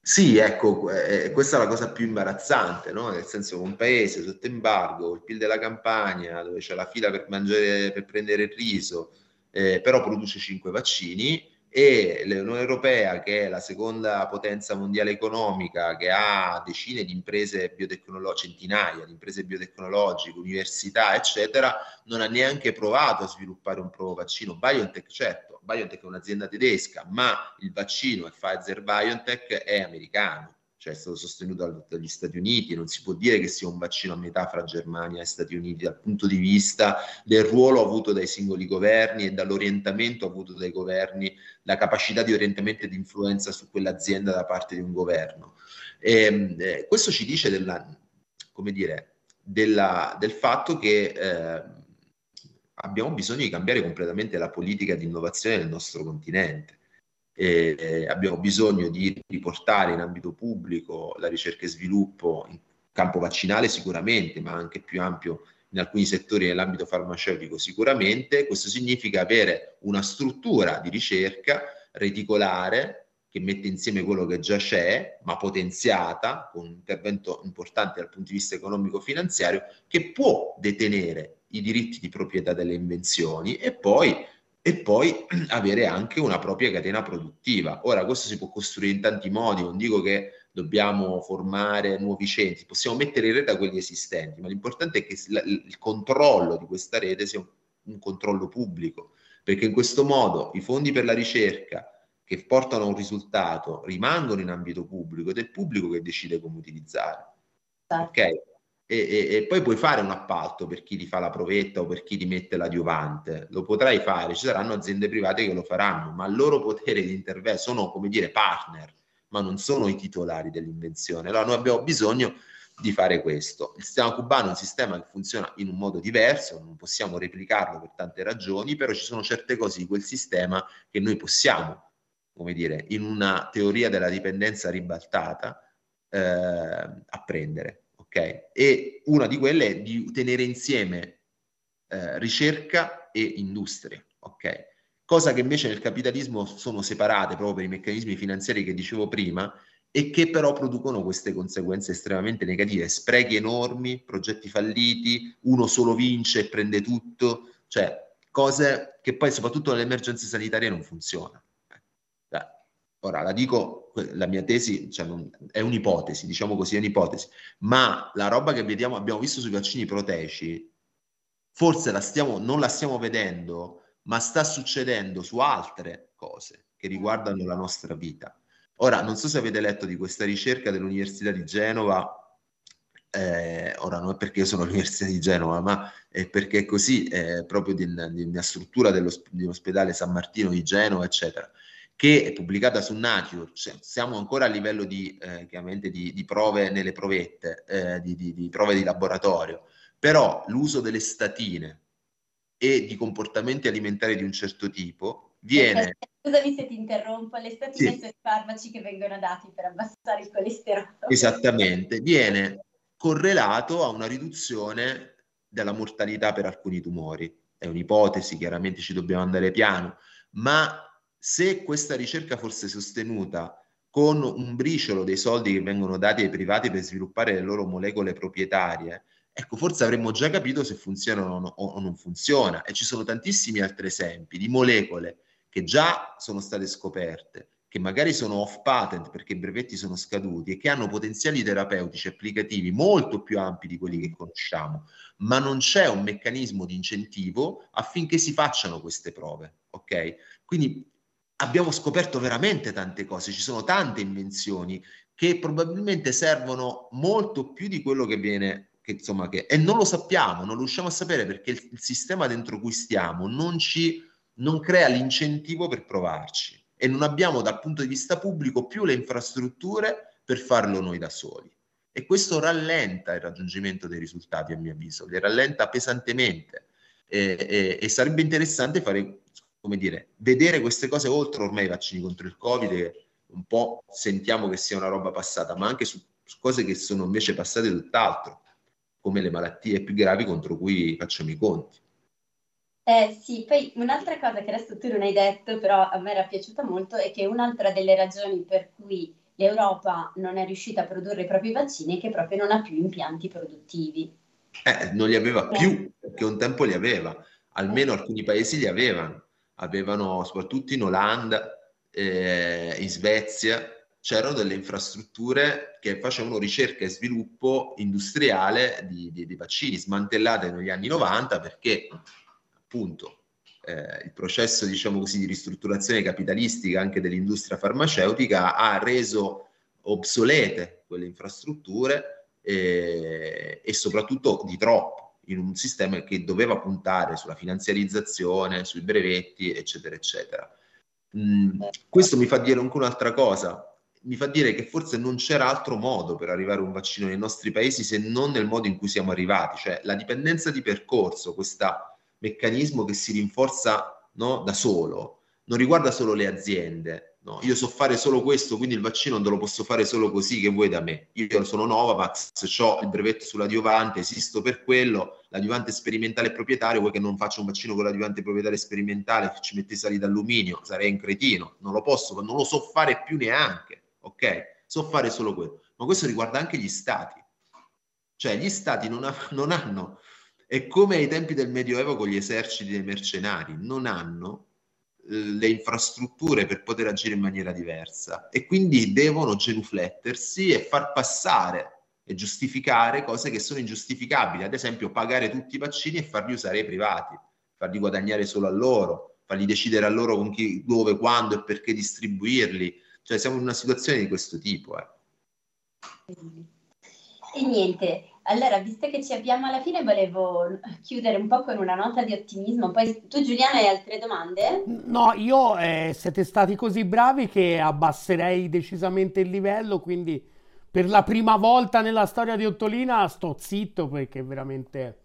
Sì, ecco, eh, questa è la cosa più imbarazzante, no? nel senso che un paese sotto embargo, il PIL della campagna, dove c'è la fila per, mangiare, per prendere il riso, eh, però produce 5 vaccini, e l'Unione Europea, che è la seconda potenza mondiale economica, che ha decine di imprese biotecnologiche, centinaia di imprese biotecnologiche, università, eccetera, non ha neanche provato a sviluppare un nuovo vaccino. BioNTech, certo, BioNTech è un'azienda tedesca, ma il vaccino, il Pfizer BioNTech, è americano cioè è stato sostenuto dagli Stati Uniti, non si può dire che sia un vaccino a metà fra Germania e Stati Uniti dal punto di vista del ruolo avuto dai singoli governi e dall'orientamento avuto dai governi, la capacità di orientamento e di influenza su quell'azienda da parte di un governo. E, ehm, eh, questo ci dice della, dire, della, del fatto che eh, abbiamo bisogno di cambiare completamente la politica di innovazione del nostro continente eh, abbiamo bisogno di riportare in ambito pubblico la ricerca e sviluppo in campo vaccinale sicuramente, ma anche più ampio in alcuni settori nell'ambito farmaceutico sicuramente. Questo significa avere una struttura di ricerca reticolare che mette insieme quello che già c'è, ma potenziata, con un intervento importante dal punto di vista economico-finanziario, che può detenere i diritti di proprietà delle invenzioni e poi e poi (clears throat) avere anche una propria catena produttiva. Ora, questo si può costruire in tanti modi, non dico che dobbiamo formare nuovi centri, possiamo mettere in rete quelli esistenti, ma l'importante è che il controllo di questa rete sia un, un controllo pubblico, perché in questo modo i fondi per la ricerca che portano a un risultato rimangono in ambito pubblico ed è il pubblico che decide come utilizzare. Certo. Ok? E, e, e, poi puoi fare un appalto per chi ti fa la provetta o per chi ti mette l'adiuvante, lo potrai fare, ci saranno aziende private che lo faranno, ma il loro potere di intervento sono come dire partner, ma non sono i titolari dell'invenzione. Allora noi abbiamo bisogno di fare questo. Il sistema cubano è un sistema che funziona in un modo diverso, non possiamo replicarlo per tante ragioni, però ci sono certe cose di quel sistema che noi possiamo, come dire, in una teoria della dipendenza ribaltata, eh, apprendere. Okay? E una di quelle è di tenere insieme eh, ricerca e industria. Okay? Cosa che invece nel capitalismo sono separate proprio per i meccanismi finanziari che dicevo prima e che però producono queste conseguenze estremamente negative, sprechi enormi, progetti falliti, uno solo vince e prende tutto, cioè cose che poi soprattutto nelle emergenze sanitarie non funzionano. Ora, la dico, la mia tesi cioè non, è un'ipotesi, diciamo così, è un'ipotesi, ma la roba che vediamo, abbiamo visto sui vaccini proteici, forse la stiamo, non la stiamo vedendo, ma sta succedendo su altre cose che riguardano la nostra vita. Ora, non so se avete letto di questa ricerca dell'Università di Genova, eh, ora non è perché io sono all'Università di Genova, ma è perché è così, è proprio di, di una struttura dell'ospedale San Martino di Genova, eccetera che è pubblicata su Nature, cioè, siamo ancora a livello di, eh, di, di prove nelle provette, eh, di, di, prove di laboratorio, però l'uso delle statine e di comportamenti alimentari di un certo tipo viene... Scusami se ti interrompo, le statine sì. sono i farmaci che vengono dati per abbassare il colesterolo. Esattamente, viene correlato a una riduzione della mortalità per alcuni tumori. È un'ipotesi, chiaramente ci dobbiamo andare piano, ma se questa ricerca fosse sostenuta con un briciolo dei soldi che vengono dati ai privati per sviluppare le loro molecole proprietarie, ecco, forse avremmo già capito se funzionano o non funziona. E ci sono tantissimi altri esempi di molecole che già sono state scoperte, che magari sono off patent perché i brevetti sono scaduti e che hanno potenziali terapeutici applicativi molto più ampi di quelli che conosciamo, ma non c'è un meccanismo di incentivo affinché si facciano queste prove, ok? Quindi abbiamo scoperto veramente tante cose, ci sono tante invenzioni che probabilmente servono molto più di quello che viene, che, insomma, che, e non lo sappiamo, non riusciamo a sapere perché il, il sistema dentro cui stiamo non ci non crea l'incentivo per provarci e non abbiamo dal punto di vista pubblico più le infrastrutture per farlo noi da soli. E questo rallenta il raggiungimento dei risultati, a mio avviso, li rallenta pesantemente. E, e, e sarebbe interessante fare come dire, vedere queste cose oltre ormai i vaccini contro il Covid, che un po' sentiamo che sia una roba passata, ma anche su, su cose che sono invece passate tutt'altro, come le malattie più gravi contro cui facciamo i conti. Eh sì, poi un'altra cosa che adesso tu non hai detto, però a me era piaciuta molto, è che un'altra delle ragioni per cui l'Europa non è riuscita a produrre i propri vaccini è che proprio non ha più impianti produttivi. Eh, non li aveva eh. più, perché un tempo li aveva, almeno alcuni paesi li avevano avevano soprattutto in Olanda, eh, in Svezia, c'erano delle infrastrutture che facevano ricerca e sviluppo industriale di, di, di vaccini, smantellate negli anni 90 perché appunto eh, il processo diciamo così, di ristrutturazione capitalistica anche dell'industria farmaceutica ha reso obsolete quelle infrastrutture e, e soprattutto di troppo in un sistema che doveva puntare sulla finanziarizzazione, sui brevetti, eccetera, eccetera. Mm, questo mi fa dire anche un'altra cosa, mi fa dire che forse non c'era altro modo per arrivare a un vaccino nei nostri paesi se non nel modo in cui siamo arrivati, cioè la dipendenza di percorso, questo meccanismo che si rinforza no, da solo, non riguarda solo le aziende, No, io so fare solo questo, quindi il vaccino non te lo posso fare solo così che vuoi da me. Io sono Novavax, ho il brevetto sull'adiovante, esisto per quello, l'adiovante sperimentale e proprietario, vuoi che non faccia un vaccino con l'adiovante proprietario sperimentale, che ci metti sali d'alluminio, sarei un cretino, non lo posso, non lo so fare più neanche, ok? So fare solo quello. Ma questo riguarda anche gli stati. Cioè gli stati non, ha, non hanno, è come ai tempi del Medioevo con gli eserciti dei mercenari, non hanno le infrastrutture per poter agire in maniera diversa e quindi devono genuflettersi e far passare e giustificare cose che sono ingiustificabili, ad esempio pagare tutti i vaccini e farli usare ai privati, farli guadagnare solo a loro, farli decidere a loro con chi, dove, quando e perché distribuirli, cioè siamo in una situazione di questo tipo. Eh. E niente, allora, visto che ci abbiamo alla fine, volevo chiudere un po' con una nota di ottimismo. Poi tu, Giuliano, hai altre domande? No, io eh, siete stati così bravi che abbasserei decisamente il livello, quindi per la prima volta nella storia di Ottolina sto zitto perché veramente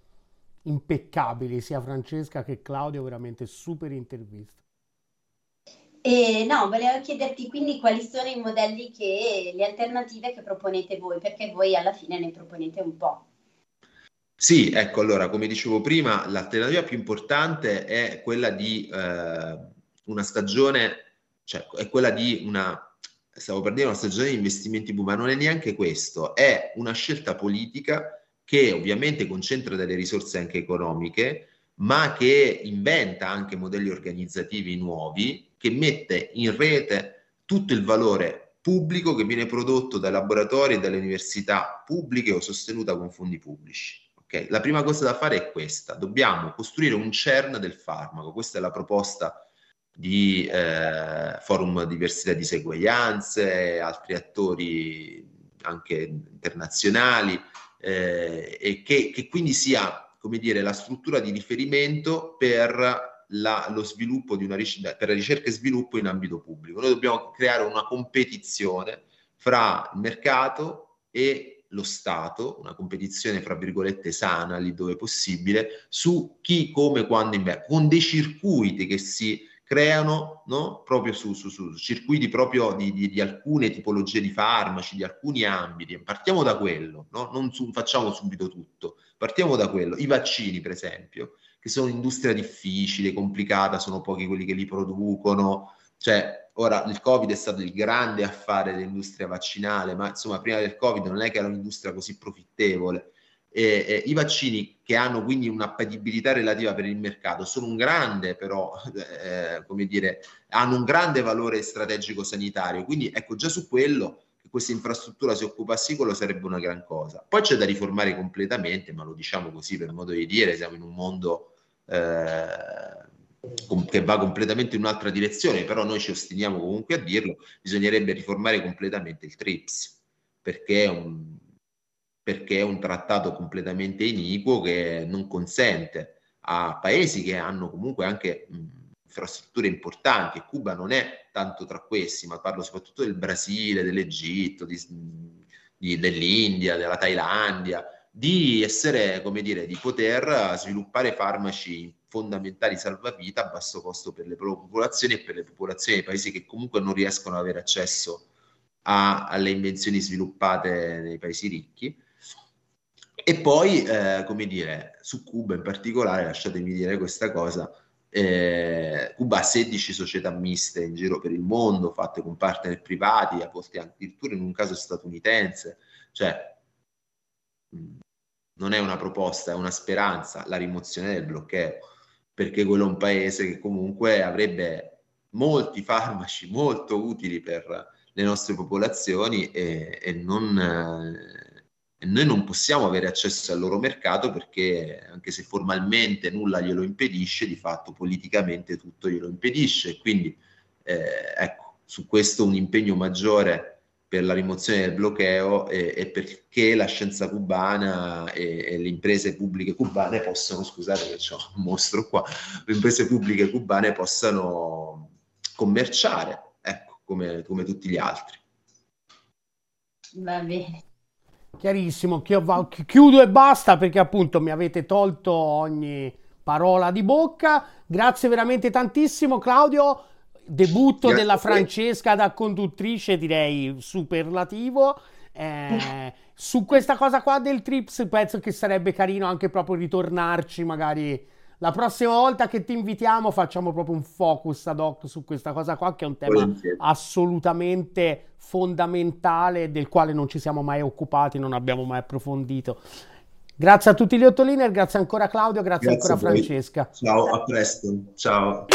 impeccabili sia Francesca che Claudio, veramente super intervista. E no, volevo chiederti quindi quali sono i modelli che, le alternative che proponete voi, perché voi alla fine ne proponete un po'. Sì, ecco, allora, come dicevo prima, l'alternativa più importante è quella di eh, una stagione, cioè è quella di una, stavo per dire una stagione di investimenti ma non è neanche questo, è una scelta politica che ovviamente concentra delle risorse anche economiche, ma che inventa anche modelli organizzativi nuovi, che mette in rete tutto il valore pubblico che viene prodotto dai laboratori e dalle università pubbliche o sostenuta con fondi pubblici. Okay? La prima cosa da fare è questa, dobbiamo costruire un CERN del farmaco, questa è la proposta di eh, Forum Diversità e Diseguaglianze, altri attori anche internazionali, eh, e che, che, quindi sia, come dire, la struttura di riferimento per la, lo sviluppo di una ricerca, per la ricerca e sviluppo in ambito pubblico. Noi dobbiamo creare una competizione fra il mercato e lo Stato, una competizione fra virgolette sana lì dove possibile, su chi, come, quando investe, con dei circuiti che si creano no? proprio su, su, su, circuiti proprio di, di, di, alcune tipologie di farmaci, di alcuni ambiti. Partiamo da quello, no? non su, facciamo subito tutto, partiamo da quello. I vaccini, per esempio, che sono un'industria difficile, complicata, sono pochi quelli che li producono. Cioè, ora il Covid è stato il grande affare dell'industria vaccinale, ma insomma, prima del Covid non è che era un'industria così profittevole eh, eh, I vaccini che hanno quindi un'appetibilità relativa per il mercato sono un grande, però, eh, come dire, hanno un grande valore strategico sanitario. Quindi ecco, già su quello che questa infrastruttura si occupasse quello sarebbe una gran cosa. Poi c'è da riformare completamente, ma lo diciamo così per modo di dire, siamo in un mondo eh, che va completamente in un'altra direzione, però noi ci ostiniamo comunque a dirlo, bisognerebbe riformare completamente il TRIPS, perché è un perché è un trattato completamente iniquo che non consente a paesi che hanno comunque anche mh, infrastrutture importanti, e Cuba non è tanto tra questi, ma parlo soprattutto del Brasile, dell'Egitto, di, di, dell'India, della Thailandia, di essere, come dire, di poter sviluppare farmaci fondamentali salvavita a basso costo per le popolazioni e per le popolazioni dei paesi che comunque non riescono ad avere accesso a, alle invenzioni sviluppate nei paesi ricchi. E poi, eh, come dire, su Cuba in particolare, lasciatemi dire questa cosa, eh, Cuba ha 16 società miste in giro per il mondo, fatte con partner privati, a volte addirittura in un caso statunitense, cioè non è una proposta, è una speranza la rimozione del bloccheo, perché quello è un paese che comunque avrebbe molti farmaci (laughs) molto utili per le nostre popolazioni e, e non... Eh, noi non possiamo avere accesso al loro mercato perché anche se formalmente nulla glielo impedisce, di fatto politicamente tutto glielo impedisce. Quindi eh, ecco, su questo un impegno maggiore per la rimozione del bloqueo e, e perché la scienza cubana e, e, le imprese pubbliche cubane possono, scusate che c'ho un mostro qua, le imprese pubbliche cubane possano commerciare, ecco, come, come tutti gli altri. Va bene. Chiarissimo, chiudo e basta perché appunto mi avete tolto ogni parola di bocca. Grazie veramente tantissimo Claudio, debutto della Francesca da conduttrice direi superlativo. Eh, (laughs) su questa cosa qua del Trips penso che sarebbe carino anche proprio ritornarci magari la prossima volta che ti invitiamo facciamo proprio un focus ad hoc su questa cosa qua che è un tema assolutamente fondamentale del quale non ci siamo mai occupati, non abbiamo mai approfondito. Grazie a tutti gli ottoliner, grazie ancora Claudio, grazie, grazie ancora Francesca. Ciao, a presto. Ciao.